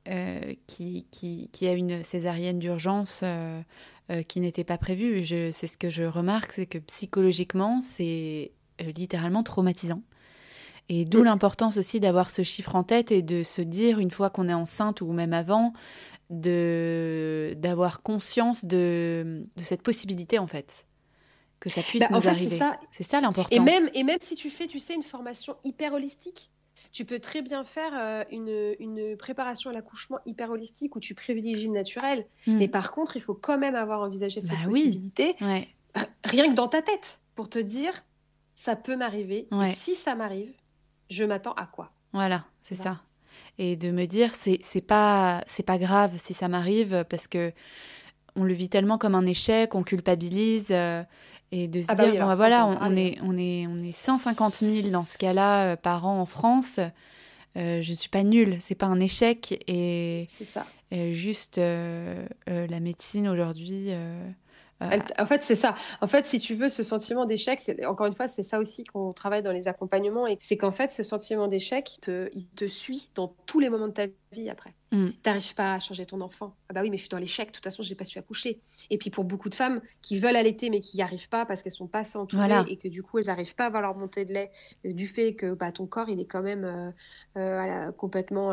euh, qui, qui, qui, a une césarienne d'urgence qui n'était pas prévue. C'est ce que je remarque, c'est que psychologiquement, c'est littéralement traumatisant. Et d'où mm. l'importance aussi d'avoir ce chiffre en tête et de se dire, une fois qu'on est enceinte ou même avant, d'avoir conscience de, de cette possibilité en fait que ça puisse bah, nous arriver. C'est ça, l'important. Et même, et même si tu fais, tu sais, une formation hyper holistique, tu peux très bien faire euh, une, une, préparation à l'accouchement hyper holistique où tu privilégies le naturel. Hmm. Mais par contre, il faut quand même avoir envisagé cette bah possibilité, rien que dans ta tête, pour te dire, ça peut m'arriver. Si ça m'arrive, je m'attends à quoi? Voilà, c'est ça. Et de me dire, c'est pas, pas grave si ça m'arrive, parce que on le vit tellement comme un échec, on culpabilise. Euh, et de se ah bah dire, bon, voilà, on, est, on, est, on est 150 000 dans ce cas-là euh, par an en France. Euh, je ne suis pas nulle, c'est pas un échec. Et c'est ça. Euh, juste la médecine aujourd'hui. en fait, c'est ça. En fait, si tu veux, ce sentiment d'échec, encore une fois, c'est ça aussi qu'on travaille dans les accompagnements. Et c'est qu'en fait, ce sentiment d'échec, il te suit dans tous les moments de ta vie après. Mm. T'arrives pas à changer ton enfant. Ah bah oui, mais je suis dans l'échec. De toute façon, j'ai pas su accoucher. Et puis pour beaucoup de femmes qui veulent allaiter mais qui n'y arrivent pas parce qu'elles sont pas entourées et que du coup elles n'arrivent pas à avoir leur montée de lait euh, du fait que bah, ton corps il est quand même euh, euh, complètement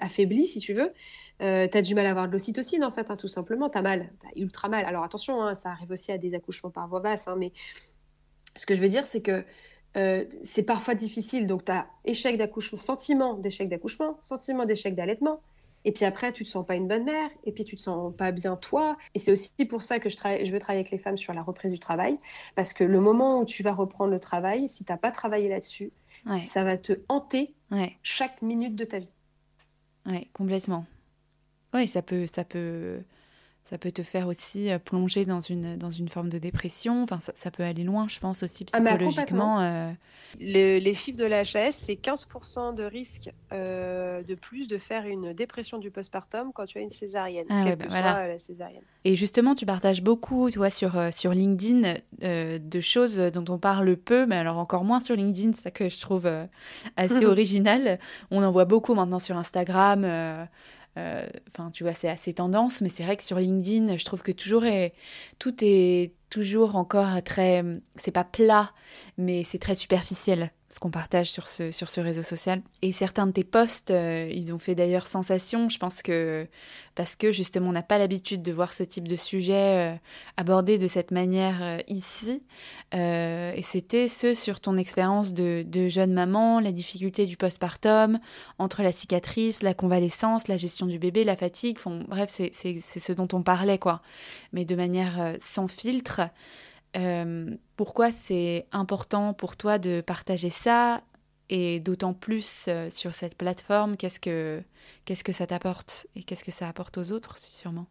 affaibli si tu veux. tu as du mal à avoir de l'ocytocine en fait, hein, tout simplement. T'as mal, as ultra mal. Alors attention, hein, ça arrive aussi à des accouchements par voie basse, hein, mais ce que je veux dire c'est que c'est parfois difficile. Donc, tu as échec d'accouchement, sentiment d'échec d'accouchement, sentiment d'échec d'allaitement. Et puis après, tu te sens pas une bonne mère, et puis tu te sens pas bien toi. Et c'est aussi pour ça que je, je veux travailler avec les femmes sur la reprise du travail, parce que le moment où tu vas reprendre le travail, si tu n'as pas travaillé là-dessus, ça va te hanter chaque minute de ta vie. Oui, complètement. Oui, ça peut, ça peut ça peut te faire aussi euh, plonger dans une, dans une forme de dépression. Enfin, ça, peut aller loin, je pense, aussi ah, psychologiquement. Euh. les chiffres de la HAS, c'est 15% de risque euh, de plus de faire une dépression du postpartum quand tu as une césarienne, ah, quelle bah que soit la césarienne. Et justement, tu partages beaucoup, tu vois, sur, sur LinkedIn, de choses dont on parle peu, mais alors encore moins sur LinkedIn, ça que je trouve assez original. On en voit beaucoup maintenant sur Instagram. Euh, enfin, tu vois, c'est assez tendance, mais c'est vrai que sur LinkedIn, je trouve que toujours tout est toujours encore très, c'est pas plat, mais c'est très superficiel ce qu'on partage sur ce, sur ce réseau social. Et certains de tes posts, euh, ils ont fait d'ailleurs sensation, je pense que parce que justement on n'a pas l'habitude de voir ce type de sujet euh, abordé de cette manière euh, ici. et c'était ce sur ton expérience de, de, jeune maman, la difficulté du postpartum, entre la cicatrice, la convalescence, la gestion du bébé, la fatigue. bref, c'est ce dont on parlait, quoi. Mais de manière sans filtre. Euh, pourquoi c'est important pour toi de partager ça et d'autant plus euh, sur cette plateforme? Qu'est-ce que qu'est-ce que ça t'apporte et qu'est-ce que ça apporte aux autres sûrement?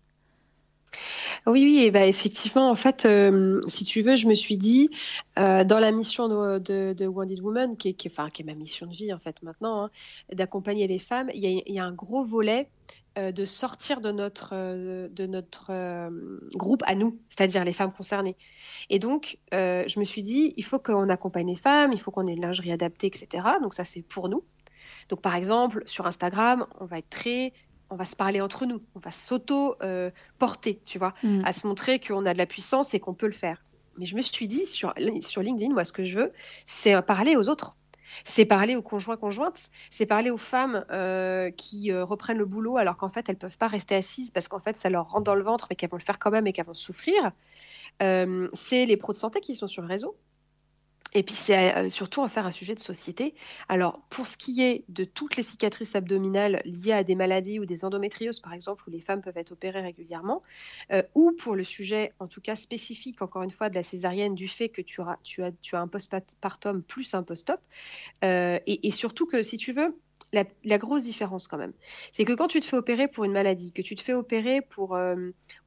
Oui, oui, et bah, effectivement, en fait, euh, si tu veux, je me suis dit, dans la mission de, de, Wounded Woman, qui est, enfin, qui est ma mission de vie, en fait, maintenant, hein, d'accompagner les femmes, il y, y, a un gros volet euh, de sortir de notre, euh, de notre euh, groupe à nous, c'est-à-dire les femmes concernées. Et donc, je me suis dit, il faut qu'on accompagne les femmes, il faut qu'on ait une lingerie adaptée, etc. Donc ça, c'est pour nous. Donc, par exemple, sur Instagram, on va être très on va se parler entre nous, on va s'auto-porter, tu vois, mm. à se montrer qu'on a de la puissance et qu'on peut le faire. Mais je me suis dit, sur, sur LinkedIn, moi, ce que je veux, c'est parler aux autres. C'est parler aux conjoints conjointes, c'est parler aux femmes euh, qui euh, reprennent le boulot alors qu'en fait elles peuvent pas rester assises parce qu'en fait ça leur rentre dans le ventre mais qu'elles vont le faire quand même et qu'elles vont souffrir. Euh, c'est les pros de santé qui sont sur le réseau. Et puis c'est euh, surtout en faire un sujet de société. Alors pour ce qui est de toutes les cicatrices abdominales liées à des maladies ou des endométrioses par exemple, où les femmes peuvent être opérées régulièrement, euh, ou pour le sujet en tout cas spécifique encore une fois de la césarienne du fait que tu, as, tu as, un postpartum plus un post-op, euh, et, surtout que si tu veux, la, grosse différence quand même, c'est que quand tu te fais opérer pour une maladie, que tu te fais opérer pour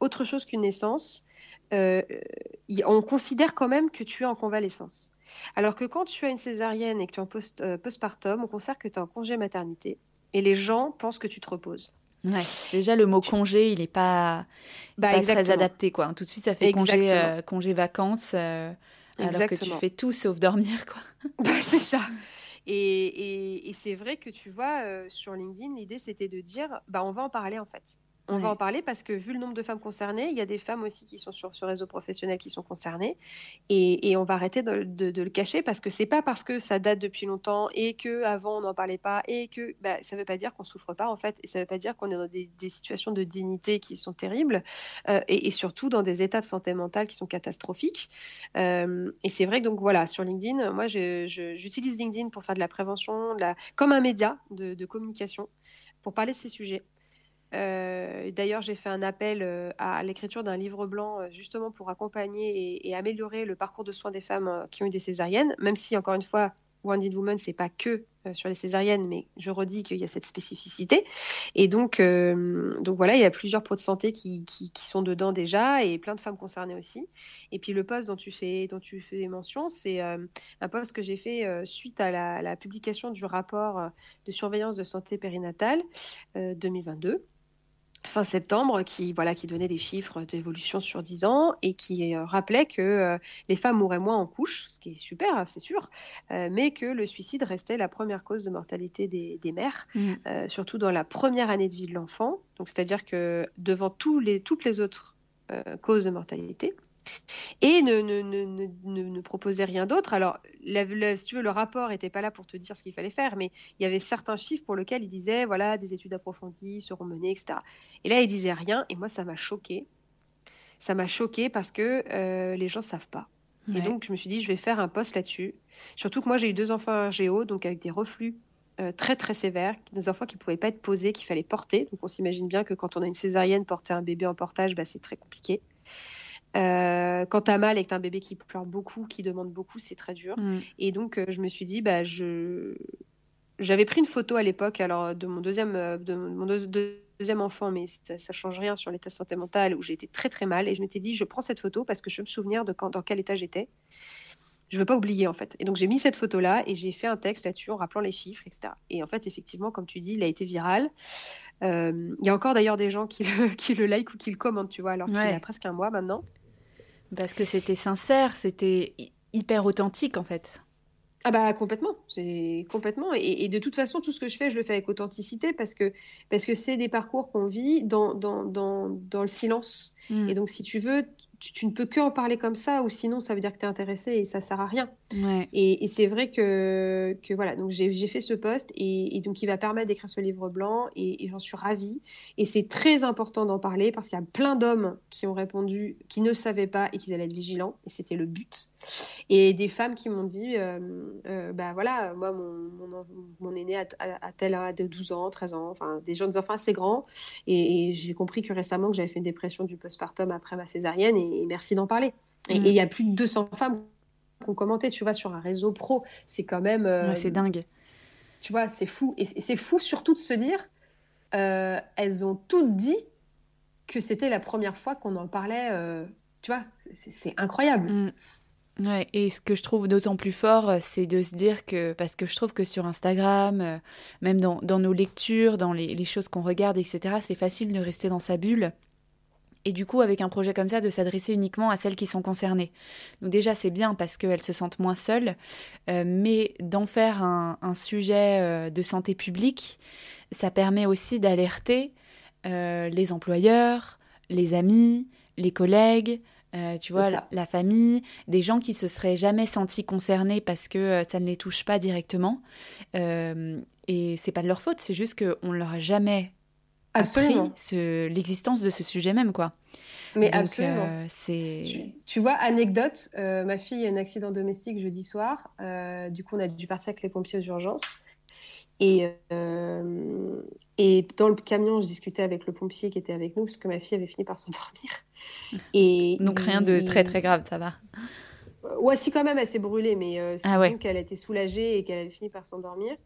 autre chose qu'une naissance, on considère quand même que tu es en convalescence. Alors que quand tu as une césarienne et que tu es en post, euh, postpartum, on considère que tu es en congé maternité et les gens pensent que tu te reposes. Ouais. Déjà, le mot congé, il n'est pas, bah, très adapté. Quoi. Tout de suite, ça fait congé, euh, congé vacances, euh, alors que tu fais tout sauf dormir. Quoi. Bah, c'est ça. Et, et, c'est vrai que tu vois, sur LinkedIn, l'idée, c'était de dire, bah, on va en parler en fait. On va en parler parce que vu le nombre de femmes concernées, il y a des femmes aussi qui sont sur ce réseau professionnel qui sont concernées. Et, on va arrêter de, le cacher parce que c'est pas parce que ça date depuis longtemps et que avant on n'en parlait pas et que bah, ça veut pas dire qu'on souffre pas en fait. Et ça veut pas dire qu'on est dans des, situations de dignité qui sont terribles euh, et, surtout dans des états de santé mentale qui sont catastrophiques. Euh, et c'est vrai que donc voilà, sur LinkedIn, moi j'utilise LinkedIn pour faire de la prévention, la, comme un média de communication pour parler de ces sujets. Euh, d'ailleurs, j'ai fait un appel euh, à l'écriture d'un livre blanc euh, justement pour accompagner et, améliorer le parcours de soins des femmes qui ont eu des césariennes, même si, encore une fois, Wounded Woman, c'est pas que sur les césariennes, mais je redis qu'il y a cette spécificité. Et donc, donc voilà, il y a plusieurs pots de santé qui, sont dedans déjà et plein de femmes concernées aussi. Et puis le poste dont tu fais, dont tu fais mention, c'est un poste que j'ai fait suite à la, publication du rapport de surveillance de santé périnatale 2022 fin septembre qui, voilà, qui donnait des chiffres d'évolution sur 10 ans et qui euh, rappelait que euh, les femmes mouraient moins en couche, ce qui est super, hein, c'est sûr, euh, mais que le suicide restait la première cause de mortalité des, mères, mmh. surtout dans la première année de vie de l'enfant. Donc, c'est-à-dire que devant tous les, toutes les autres causes de mortalité, et ne, ne, ne, ne, proposait rien d'autre. Alors, si tu veux, le rapport n'était pas là pour te dire ce qu'il fallait faire, mais il y avait certains chiffres pour lesquels il disait, voilà, des études approfondies seront menées, etc. Et là, il disait rien, et moi, ça m'a choqué. Ça m'a choqué parce que euh, les gens ne savent pas. Et donc, je me suis dit, je vais faire un post là-dessus. Surtout que moi, j'ai eu deux enfants géo, donc avec des reflux euh, très très sévères, des enfants qui ne pouvaient pas être posés, qu'il fallait porter. Donc on s'imagine bien que quand on a une césarienne, porter un bébé en portage, bah, c'est très compliqué. Euh, quand t'as mal et que t'as un bébé qui pleure beaucoup, qui demande beaucoup, c'est très dur. Mm. Et donc, euh, je me suis dit, bah, je... j'avais pris une photo à l'époque alors de mon deuxième, euh, de mon deuxième enfant, mais ça, ça change rien sur l'état santé mentale où j'ai été très très mal. Et je m'étais dit, je prends cette photo parce que je veux me souvenir de quand, dans quel état j'étais. Je veux pas oublier en fait. Et donc j'ai mis cette photo là et j'ai fait un texte là-dessus en rappelant les chiffres, etc. Et en fait, effectivement, comme tu dis, il a été viral. Il y a encore d'ailleurs des gens qui le, qui le like ou qui le commentent, tu vois, alors qu'il y a presque un mois maintenant. Parce que c'était sincère, c'était hyper authentique en fait. Ah bah complètement, c'est complètement. Et, de toute façon, tout ce que je fais, je le fais avec authenticité parce que parce que c'est des parcours qu'on vit dans, dans, dans, dans, le silence. Mm. Et donc, si tu veux, tu, ne peux que en parler comme ça, ou sinon ça veut dire que tu es intéressé et ça sert à rien. Et, c'est vrai que, que voilà, donc j'ai fait ce poste et, donc il va permettre d'écrire ce livre blanc et, j'en suis ravie. Et c'est très important d'en parler parce qu'il y a plein d'hommes qui ont répondu, qui ne savaient pas et qui allaient être vigilants, et c'était le but. Et des femmes qui m'ont dit, euh, euh, bah voilà, moi mon, mon, aîné a, a, tel de 12 ans, 13 ans, enfin des jeunes enfants assez grands, et, j'ai compris que récemment que j'avais fait une dépression du postpartum après ma césarienne et, merci d'en parler. Et mm. il y a plus de 200 femmes qui ont commenté, tu vois, sur un réseau pro. C'est quand même. Euh, c'est dingue. Tu vois, c'est fou. Et c'est fou surtout de se dire, euh, elles ont toutes dit que c'était la première fois qu'on en parlait. Euh, tu vois, c'est incroyable. Mm. Ouais, et ce que je trouve d'autant plus fort, c'est de se dire que, parce que je trouve que sur Instagram, même dans, nos lectures, dans les, choses qu'on regarde, etc., c'est facile de rester dans sa bulle et du coup avec un projet comme ça de s'adresser uniquement à celles qui sont concernées. Donc déjà c'est bien parce qu'elles se sentent moins seules, euh, mais d'en faire un, sujet euh, de santé publique, ça permet aussi d'alerter euh, les employeurs, les amis, les collègues, tu vois, la, famille, des gens qui se seraient jamais sentis concernés parce que ça ne les touche pas directement. et c'est pas de leur faute, c'est juste qu'on leur a jamais Absolument. l'existence de ce sujet même, quoi. Mais absolument. Euh, c'est... Tu, vois, anecdote, euh, ma fille a un accident domestique jeudi soir. Euh, du coup, on a dû partir avec les pompiers aux urgences. Et, et dans le camion, je discutais avec le pompier qui était avec nous, parce que ma fille avait fini par s'endormir. Et Donc rien de très très grave, ça va. Ouais, si quand même, elle s'est brûlée, mais c'est ah qu'elle a été soulagée et qu'elle avait fini par s'endormir.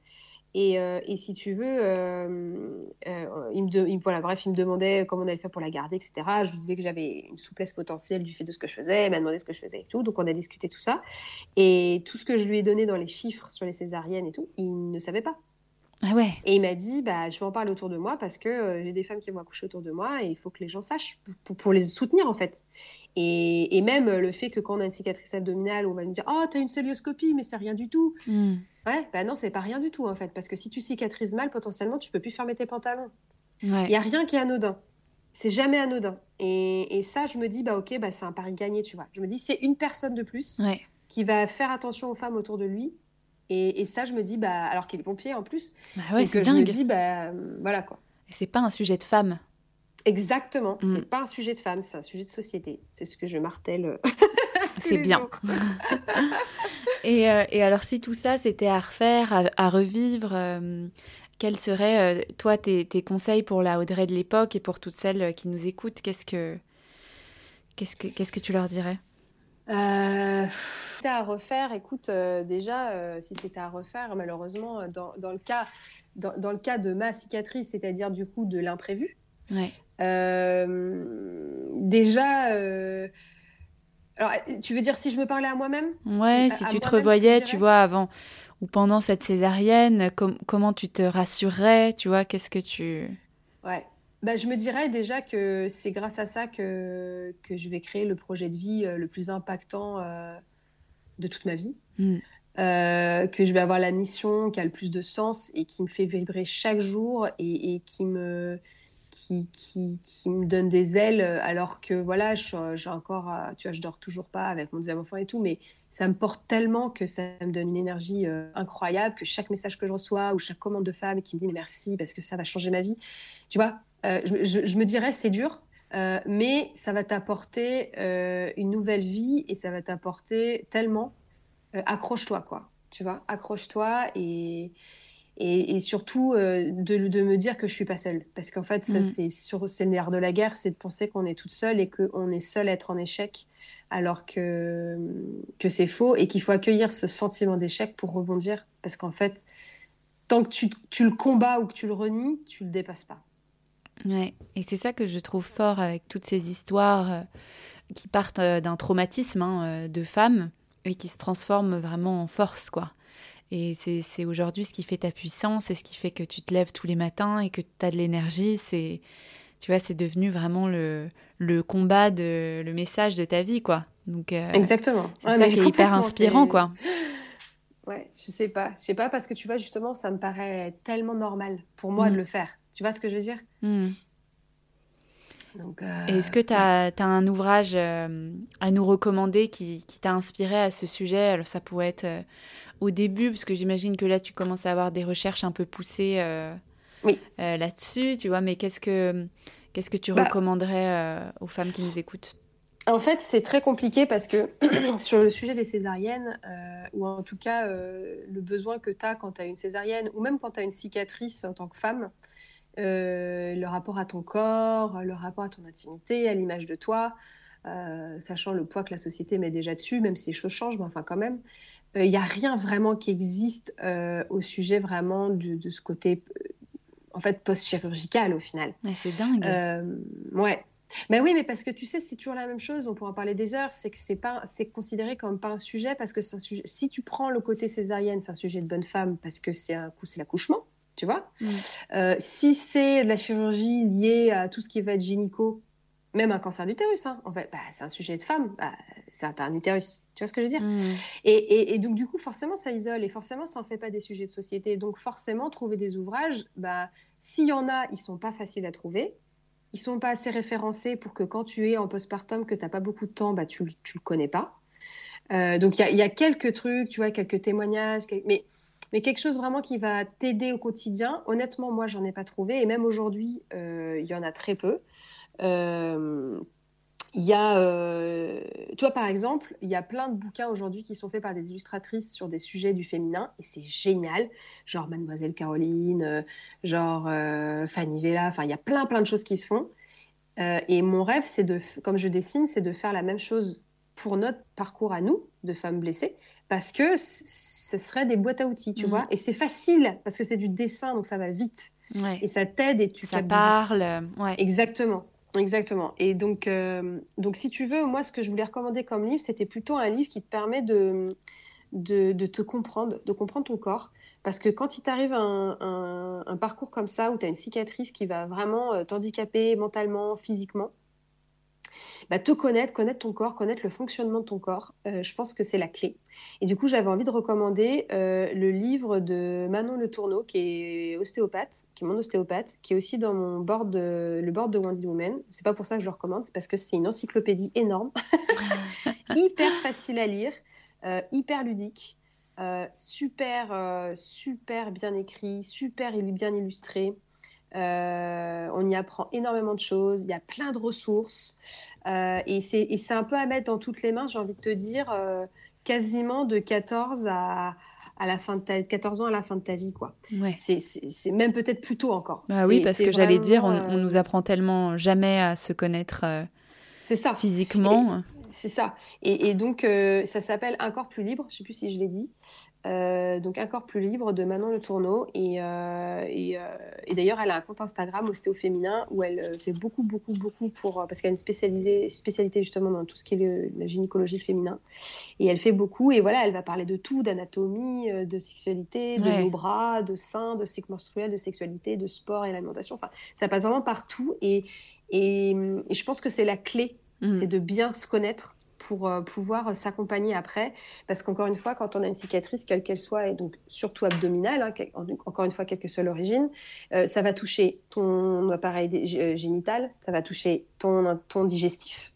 Euh, et, si tu veux, euh, euh, il, me voilà, bref, il me demandait comment on allait faire pour la garder, etc. Je lui disais que j'avais une souplesse potentielle du fait de ce que je faisais. Il m'a demandé ce que je faisais et tout. Donc, on a discuté tout ça. Et tout ce que je lui ai donné dans les chiffres sur les césariennes et tout, il ne savait pas. Ah ouais. Et il m'a dit, bah, je vais en parler autour de moi parce que j'ai des femmes qui vont accoucher autour de moi et il faut que les gens sachent pour, pour les soutenir en fait. Et, et, même le fait que quand on a une cicatrice abdominale, on va nous dire, oh, t'as une célioscopie, mais c'est rien du tout. Hmm. Ouais, bah non, c'est pas rien du tout en fait, parce que si tu cicatrises mal, potentiellement, tu peux plus fermer tes pantalons. Il ouais. y a rien qui est anodin. C'est jamais anodin. Et, et, ça, je me dis, bah ok, bah c'est un pari gagné, tu vois. Je me dis, c'est une personne de plus qui va faire attention aux femmes autour de lui. Et, et ça, je me dis, bah alors qu'il est pompier en plus. Bah ouais, c'est dingue. Je me dis, bah voilà quoi. Et c'est pas un sujet de femme. Exactement. Mm. C'est pas un sujet de femme, c'est un sujet de société. C'est ce que je martèle. c'est bien. et, euh, et, alors, si tout ça, c'était à refaire, à, revivre, euh, quels seraient, euh, toi, tes, tes, conseils pour la Audrey de l'époque et pour toutes celles qui nous écoutent Qu'est-ce que, qu'est-ce que, qu'est-ce que tu leur dirais? C'était à refaire, écoute, déjà, si c'était à refaire, malheureusement, dans, dans le cas, dans, dans, le cas de ma cicatrice, c'est-à-dire du coup de l'imprévu, ouais. déjà, alors, tu veux dire si je me parlais à moi-même? Ouais, si tu te revoyais, tu vois, avant ou pendant cette césarienne, comment tu te rassurerais, tu vois, qu'est-ce que tu... Ouais. Bah, je me dirais déjà que c'est grâce à ça que, que je vais créer le projet de vie le plus impactant de toute ma vie. Mm. que je vais avoir la mission qui a le plus de sens et qui me fait vibrer chaque jour et, et qui me qui, qui, qui, me donne des ailes alors que voilà, j'ai encore, tu vois, je dors toujours pas avec mon deuxième enfant et tout, mais ça me porte tellement que ça me donne une énergie euh, incroyable, que chaque message que je reçois ou chaque commande de femme qui me dit mais merci parce que ça va changer ma vie, tu vois, euh, je, me dirais c'est dur, euh, mais ça va t'apporter une nouvelle vie et ça va t'apporter tellement, accroche-toi quoi, tu vois, accroche-toi et et, surtout euh, de, de, me dire que je suis pas seule. Parce qu'en fait, ça, mm. c'est sur c'est le nerf de la guerre, c'est de penser qu'on est toute seule et qu'on est seule à être en échec, alors que, que c'est faux et qu'il faut accueillir ce sentiment d'échec pour rebondir. Parce qu'en fait, tant que tu, tu, le combats ou que tu le renies, tu le dépasses pas. Ouais, et c'est ça que je trouve fort avec toutes ces histoires euh, qui partent euh, d'un traumatisme hein, de femmes et qui se transforment vraiment en force, quoi. Et c'est aujourd'hui ce qui fait ta puissance et ce qui fait que tu te lèves tous les matins et que tu as de l'énergie. C'est tu vois, c'est devenu vraiment le, le combat, de, le message de ta vie, quoi. Donc, euh, Exactement. C'est ça qui est hyper inspirant, quoi. Ouais, je sais pas. Je sais pas parce que tu vois, justement, ça me paraît tellement normal pour moi de mm. le faire. Tu vois ce que je veux dire mm. euh, Est-ce que tu as, un ouvrage euh, à nous recommander qui, qui t'a inspiré à ce sujet? Alors, ça pourrait être au début, parce que j'imagine que là, tu commences à avoir des recherches un peu poussées euh, oui. Euh, là-dessus, tu vois, mais qu'est-ce que, qu'est-ce que tu bah. recommanderais euh, aux femmes qui nous écoutent? En fait, c'est très compliqué parce que sur le sujet des césariennes, ou en tout cas le besoin que tu as quand tu as une césarienne, ou même quand tu as une cicatrice en tant que femme, le rapport à ton corps, le rapport à ton intimité, à l'image de toi, sachant le poids que la société met déjà dessus, même si les choses changent, mais enfin quand même, il euh, n'y a rien vraiment qui existe euh, au sujet vraiment de, ce côté euh, en fait post-chirurgical au final. c'est dingue. ouais. Mais oui, mais parce que tu sais, c'est toujours la même chose. On pourra en parler des heures. C'est que c'est pas, c'est considéré comme pas un sujet parce que c'est un sujet. Si tu prends le côté césarienne, c'est un sujet de bonne femme parce que c'est un coup, c'est l'accouchement, tu vois. Mm. si c'est de la chirurgie liée à tout ce qui va être gynéco, même un cancer d'utérus, hein, en fait, bah, c'est un sujet de femme. Bah, c'est un utérus. Tu vois ce que je veux dire mmh. et, donc, du coup, forcément, ça isole et forcément, ça n'en fait pas des sujets de société. Donc, forcément, trouver des ouvrages, bah, s'il y en a, ils sont pas faciles à trouver. Ils sont pas assez référencés pour que quand tu es en postpartum, que tu n'as pas beaucoup de temps, bah, tu ne le connais pas. Euh, donc, il y, a quelques trucs, tu vois, quelques témoignages, mais, mais quelque chose vraiment qui va t'aider au quotidien. Honnêtement, moi, j'en ai pas trouvé. Et même aujourd'hui, euh, il y en a très peu. Euh, il y a, euh, tu vois, par exemple, il y a plein de bouquins aujourd'hui qui sont faits par des illustratrices sur des sujets du féminin, et c'est génial. Genre Mademoiselle Caroline, genre Fanny Vella, enfin, il y a plein, plein de choses qui se font. et mon rêve, c'est de, comme je dessine, c'est de faire la même chose pour notre parcours à nous, de femmes blessées, parce que ce serait des boîtes à outils, tu mmh. vois. Et c'est facile, parce que c'est du dessin, donc ça va vite. Et ça t'aide et tu Ça parle, ouais. Exactement. Exactement. Et donc, euh, donc, si tu veux, moi, ce que je voulais recommander comme livre, c'était plutôt un livre qui te permet de, de, te comprendre, de comprendre ton corps. Parce que quand il t'arrive un, un, parcours comme ça, où tu as une cicatrice qui va vraiment euh, t'handicaper mentalement, physiquement, bah, te connaître, connaître ton corps, connaître le fonctionnement de ton corps, euh, je pense que c'est la clé. Et du coup, j'avais envie de recommander euh, le livre de Manon Le Tourneau, qui est ostéopathe, qui est mon ostéopathe, qui est aussi dans mon board le board de Wendy Woman. C'est pas pour ça que je le recommande, c'est parce que c'est une encyclopédie énorme, hyper facile à lire, euh, hyper ludique. super, super bien écrit, super bien illustré. Euh, on y apprend énormément de choses, il y a plein de ressources. Euh, et c'est un peu à mettre dans toutes les mains, j'ai envie de te dire, euh, quasiment de 14 à, à la fin de ta, 14 ans à la fin de ta vie. quoi. C'est même peut-être plus tôt encore. Bah oui, parce que j'allais dire, on, nous apprend tellement jamais à se connaître ça. physiquement. C'est ça. Et, donc, ça s'appelle Un corps plus libre, je ne sais plus si je l'ai dit. Euh, donc Un corps plus libre de Manon Le Tourneau. Et, euh, et, euh, et d'ailleurs, elle a un compte Instagram Ostéo Féminin où elle fait beaucoup, beaucoup, beaucoup pour. Parce qu'elle a une spécialisée, spécialité justement dans tout ce qui est la gynécologie féminin. Et elle fait beaucoup. Et voilà, elle va parler de tout d'anatomie, de sexualité, de nos bras, de seins, de cycle menstruel, de sexualité, de sport et l'alimentation. Enfin, ça passe vraiment partout. Et, et, je pense que c'est la clé. Mmh. C'est de bien se connaître pour euh, pouvoir s'accompagner après. Parce qu'encore une fois, quand on a une cicatrice, quelle qu'elle soit, et donc surtout abdominale, hein, encore une fois, quelle que soit l'origine, euh, ça va toucher ton appareil euh, génital, ça va toucher ton, ton digestif.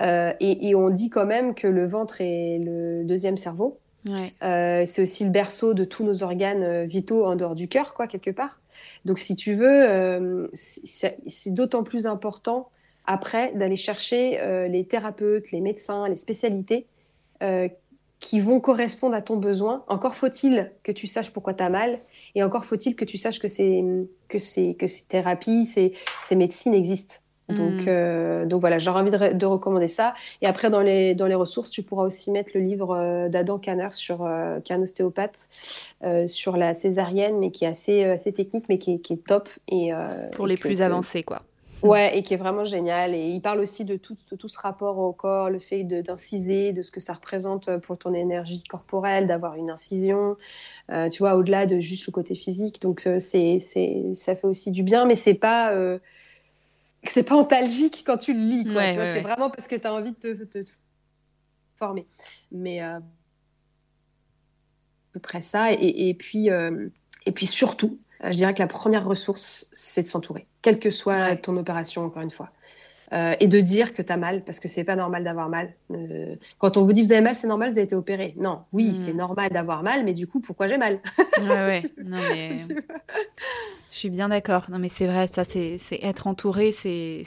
Et, on dit quand même que le ventre est le deuxième cerveau. c'est aussi le berceau de tous nos organes vitaux en dehors du cœur, quoi, quelque part. Donc, si tu veux, c'est d'autant plus important après d'aller chercher euh, les thérapeutes, les médecins, les spécialités euh, qui vont correspondre à ton besoin. Encore faut-il que tu saches pourquoi tu as mal et encore faut-il que tu saches que, que, que ces thérapies, ces, ces médecines existent. Donc, mm. euh, donc voilà, j'aurais envie de, recommander ça. Et après, dans les, dans les ressources, tu pourras aussi mettre le livre d'Adam Kanner, sur, qui est un ostéopathe, sur la césarienne, mais qui est assez, assez technique, mais qui est, qui est top. Et, Pour les plus avancés, quoi. Ouais, et qui est vraiment génial. Et il parle aussi de tout, tout ce rapport au corps, le fait d'inciser, de, ce que ça représente pour ton énergie corporelle, d'avoir une incision, euh, tu vois, au-delà de juste le côté physique. Donc, euh, c'est, ça fait aussi du bien, mais c'est pas. Euh, c'est pas antalgique quand tu le lis, quoi, c'est vraiment parce que tu as envie de te, te, former. Mais à peu près ça. Et, et puis, et puis surtout, je dirais que la première ressource, c'est de s'entourer, quelle que soit ton opération, encore une fois. Euh, et de dire que tu as mal, parce que c'est pas normal d'avoir mal. Euh, quand on vous dit vous avez mal, c'est normal, vous avez été opéré. Non, oui, hmm. c'est normal d'avoir mal, mais du coup, pourquoi j'ai mal? Ouais, ouais. Non, mais... Je suis bien d'accord. Non, mais c'est vrai, ça, c'est être entouré, c'est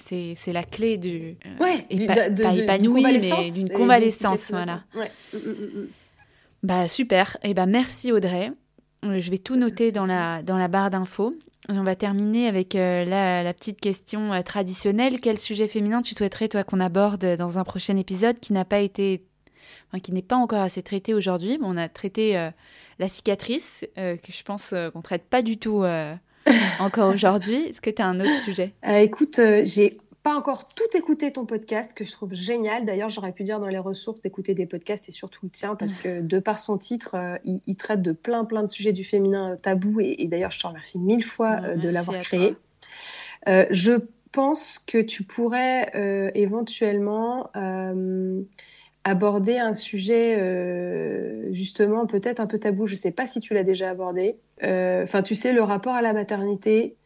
la clé du. Euh, ouais, pas épanoui, mais d'une convalescence. Voilà. Ouais. Mm, mm, mm, bah, super. Et eh ben, merci Audrey. Euh, je vais tout noter dans la, dans la barre d'infos. on va terminer avec euh, la, petite question euh, traditionnelle. Quel sujet féminin tu souhaiterais, toi, qu'on aborde dans un prochain épisode qui n'a pas été. qui n'est pas encore assez traité aujourd'hui? On a traité la cicatrice, que je pense qu'on ne traite pas du tout encore aujourd'hui. Est-ce que tu as un autre sujet? Écoute, j'ai pas encore tout écouté ton podcast, que je trouve génial. D'ailleurs, j'aurais pu dire dans les ressources d'écouter des podcasts et surtout le tien, parce que de par son titre, euh, il, traite de plein, plein de sujets du féminin tabou. Et, d'ailleurs, je te remercie mille fois euh, de l'avoir créé. Euh, je pense que tu pourrais éventuellement aborder un sujet justement peut-être un peu tabou. Je ne sais pas si tu l'as déjà abordé. Enfin, tu sais, le rapport à la maternité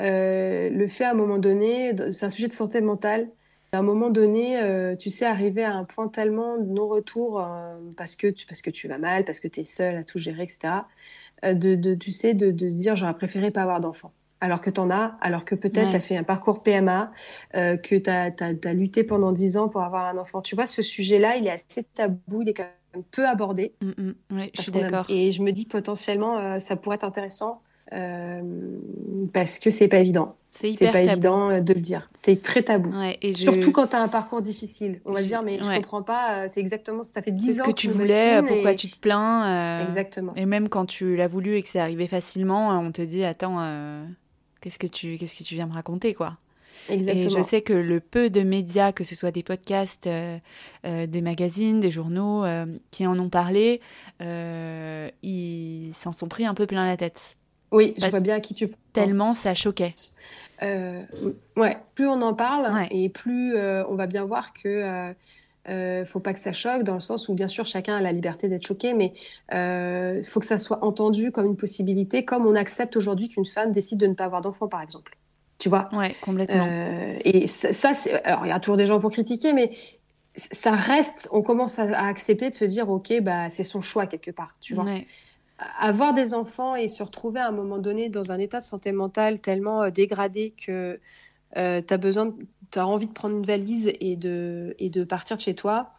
euh, le fait à un moment donné, c'est un sujet de santé mentale. À un moment donné, euh, tu sais, arriver à un point tellement de non-retour euh, parce, que tu, parce que tu vas mal, parce que tu es seule à tout gérer, etc. De, tu sais, de, se dire j'aurais préféré pas avoir d'enfant. Alors que tu en as, alors que peut-être tu as fait un parcours PMA, que tu as, lutté pendant 10 ans pour avoir un enfant. Tu vois, ce sujet-là, il est assez tabou, il est quand même peu abordé. Mm, mm. oui, je suis d'accord. Et je me dis potentiellement, ça pourrait être intéressant parce que c'est pas évident. C'est pas évident euh, de le dire. C'est très tabou. Surtout quand tu as un parcours difficile. On va dire, mais je comprends pas, euh, c'est exactement, ça fait 10 ans. Ce que tu voulais, pourquoi tu te plains. Exactement. Et même quand tu l'as voulu et que c'est arrivé facilement, on te dit, attends, qu'est-ce que tu qu'est-ce que tu viens me raconter, quoi. Exactement. Et je sais que le peu de médias, que ce soit des podcasts, des magazines, des journaux, qui en ont parlé, ils s'en sont pris un peu plein la tête. Oui, je vois bien à qui tu penses. Tellement ça choquait. Euh, ouais, plus on en parle et plus euh, on va bien voir que euh, euh, faut pas que ça choque dans le sens où bien sûr chacun a la liberté d'être choqué, mais il faut que ça soit entendu comme une possibilité, comme on accepte aujourd'hui qu'une femme décide de ne pas avoir d'enfant, par exemple. Tu vois? Ouais, complètement. et ça, ça alors il y a toujours des gens pour critiquer, mais ça reste, on commence à, à, accepter de se dire, ok, bah c'est son choix quelque part, tu vois? Ouais avoir des enfants et se retrouver à un moment donné dans un état de santé mentale tellement euh, dégradé que euh, tu as besoin, tu as envie de prendre une valise et de, et de partir de chez toi,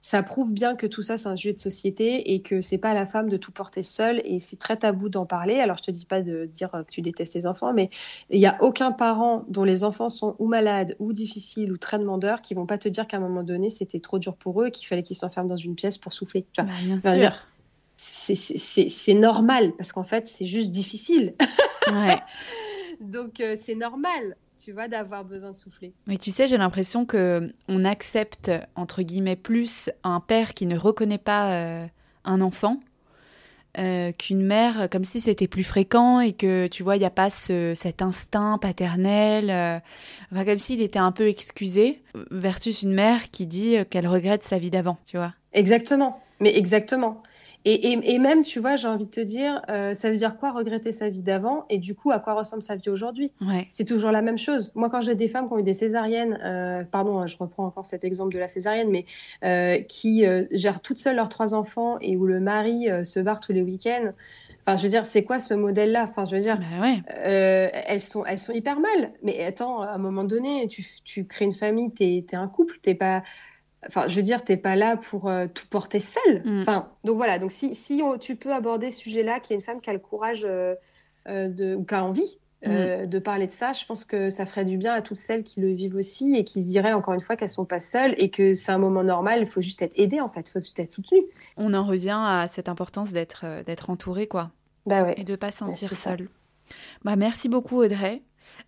ça prouve bien que tout ça c'est un sujet de société et que c'est pas à la femme de tout porter seule et c'est très tabou d'en parler. Alors je te dis pas de dire que tu détestes les enfants, mais il y a aucun parent dont les enfants sont ou malades ou difficiles ou très demandeurs qui vont pas te dire qu'à un moment donné c'était trop dur pour eux et qu'il fallait qu'ils s'enferment dans une pièce pour souffler. Bah, bien sûr c'est normal parce qu'en fait, c'est juste difficile. Ouais. Donc, euh, c'est normal, tu vois, d'avoir besoin de souffler. Mais tu sais, j'ai l'impression que on accepte, entre guillemets, plus un père qui ne reconnaît pas euh, un enfant euh, qu'une mère, comme si c'était plus fréquent et que, tu vois, il n'y a pas cet instinct paternel, enfin, comme s'il était un peu excusé, versus une mère qui dit qu'elle regrette sa vie d'avant, tu vois. Exactement, mais exactement. Et, même, tu vois, j'ai envie de te dire, euh, ça veut dire quoi regretter sa vie d'avant et du coup, à quoi ressemble sa vie aujourd'hui? C'est toujours la même chose. Moi, quand j'ai des femmes qui ont eu des césariennes, euh, pardon, hein, je reprends encore cet exemple de la césarienne, mais euh, qui gèrent toutes seules leurs trois enfants et où le mari se barre tous les week-ends. Enfin, je veux dire, c'est quoi ce modèle-là? Enfin, je veux dire, bah elles, sont, elles sont hyper mal. Mais attends, à un moment donné, tu, tu crées une famille, tu es, es, un couple, t'es pas Enfin, je veux dire, t'es pas là pour euh, tout porter seul. Mm. Enfin, donc voilà. Donc si, si tu peux aborder ce sujet-là, qu'il y a une femme qui a le courage euh, euh, de, ou qui a envie mm. de parler de ça, je pense que ça ferait du bien à toutes celles qui le vivent aussi et qui se diraient encore une fois qu'elles sont pas seules et que c'est un moment normal. Il faut juste être aidé en fait. Il faut juste être soutenu. On en revient à cette importance d'être d'être entouré, quoi. Bah ouais. Et de pas sentir seul. Bah merci beaucoup Audrey.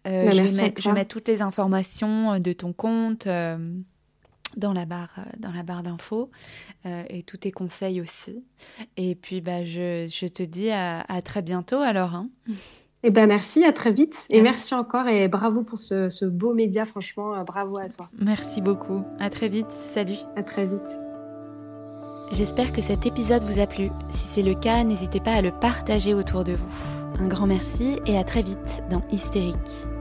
Bah, je, vais mettre, je, vais mettre, toutes les informations de ton compte dans la barre, euh, dans la barre d'infos euh, et tous tes conseils aussi. Et puis, bah, je, je te dis à, très bientôt alors. Hein. Eh ben merci, à très vite. Et merci encore et bravo pour ce, ce beau média, franchement, euh, bravo à toi. Merci beaucoup. À très vite. Salut. À très vite. J'espère que cet épisode vous a plu. Si c'est le cas, n'hésitez pas à le partager autour de vous. Un grand merci et à très vite dans Hystérique.